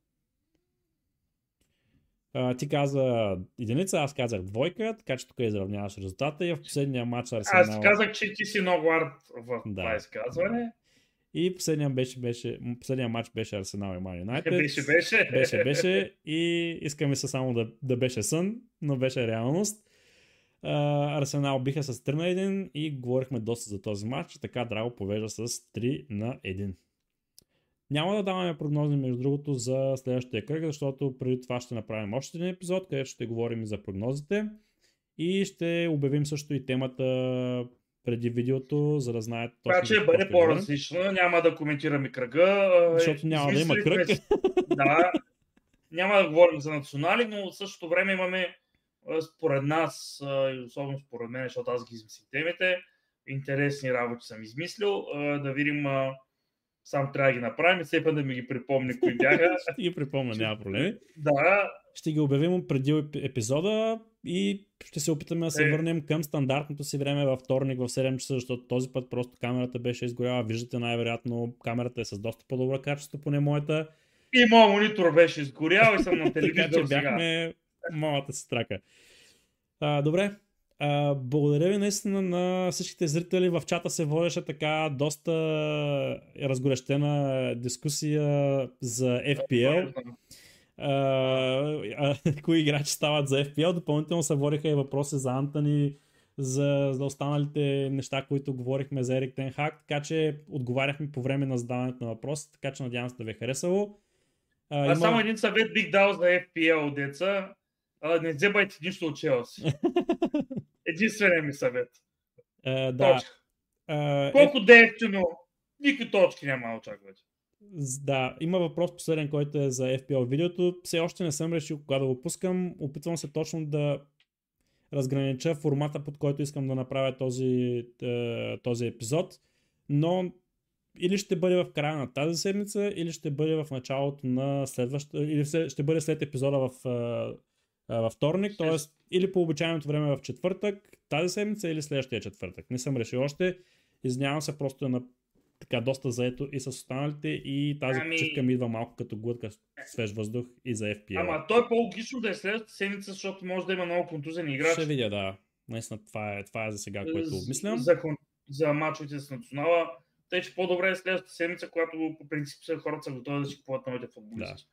А, ти каза единица, аз казах двойка, така че тук изравняваш резултата и в последния матч Арсенал... Аз казах, че ти си много арт в Да. това изказване. И последния, беше, беше, последния матч беше Арсенал и Ман Юнайтед. Беше, беше. беше, беше и искаме се само да, да беше сън, но беше реалност. А, Арсенал биха с 3 на 1 и говорихме доста за този матч. Така Драго повежда с 3 на 1. Няма да даваме прогнози, между другото, за следващия кръг, защото преди това ще направим още един епизод, където ще говорим за прогнозите. И ще обявим също и темата преди видеото, за да знаете Това точно за какво бъде по-различно, няма да коментираме кръга. Защото няма да има кръг. Да, няма да говорим за национали, но в същото време имаме според нас, и особено според мен, защото аз ги измислих темите, интересни работи съм измислил, да видим, сам трябва да ги направим и все пак да ми ги припомни кои бяха. Ще ги припомня, няма проблеми. Да, ще ги обявим преди еп- епизода и ще се опитаме да се Е. върнем към стандартното си време във вторник в 7 часа, защото този път просто камерата беше изгоряла. Виждате най-вероятно камерата е с доста по-добро качество, поне моята. и моят монитор беше изгорял и съм на така че телевизор сега. бяхме малата си трака. А, добре, а, благодаря ви наистина на всичките зрители. В чата се водеше така доста разгорещена дискусия за FPL. а, а, кои играчи стават за FPL. Допълнително се водиха и въпроси за Антони, за, за останалите неща, които говорихме за Ерик Тенхак, така че отговаряхме по време на задаването на въпроси, така че надявам се да ви е харесало. А, Аз само един съвет бих дал за FPL деца. А, не вземайте нищо от Челси. Единственият ми съвет. а, да, Точка. а, е, Колко да е ефтино, никакви точки няма да очаквате. Да, има въпрос последен, който е за FPL видеото. Все още не съм решил кога да го пускам. Опитвам се точно да разгранича формата, под който искам да направя този, е, този епизод. Но или ще бъде в края на тази седмица, или ще бъде в началото на следващата, или ще бъде след епизода в, във вторник, т.е. или по обичайното време в четвъртък, тази седмица или следващия четвъртък. Не съм решил още. Извинявам се, просто е на така доста заето и с останалите и тази Ами- почивка ми идва малко като глътка свеж въздух и за FPL. Ама то е по-логично да е следващата седмица, защото може да има много контузени играчи. Ще видя, да. Наистина това е, това е за сега, което обмислям. За, за мачовете с национала. Тъй, че по-добре е следващата седмица, когато по принцип хората са готови да си купуват новите футболисти.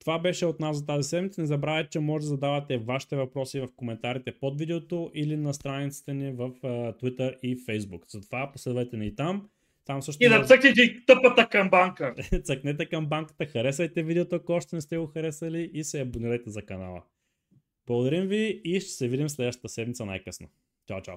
Това беше от нас за тази седмица. Не забравяйте, че може да задавате вашите въпроси в коментарите под видеото или на страниците ни в uh, Twitter и Facebook. Затова последвайте ни и там. Там също И да цъкнете тъпата камбанка. цъкнете към банката, харесайте видеото, ако още не сте го харесали и се абонирайте за канала. Благодарим ви и ще се видим следващата седмица най-късно. Чао, чао!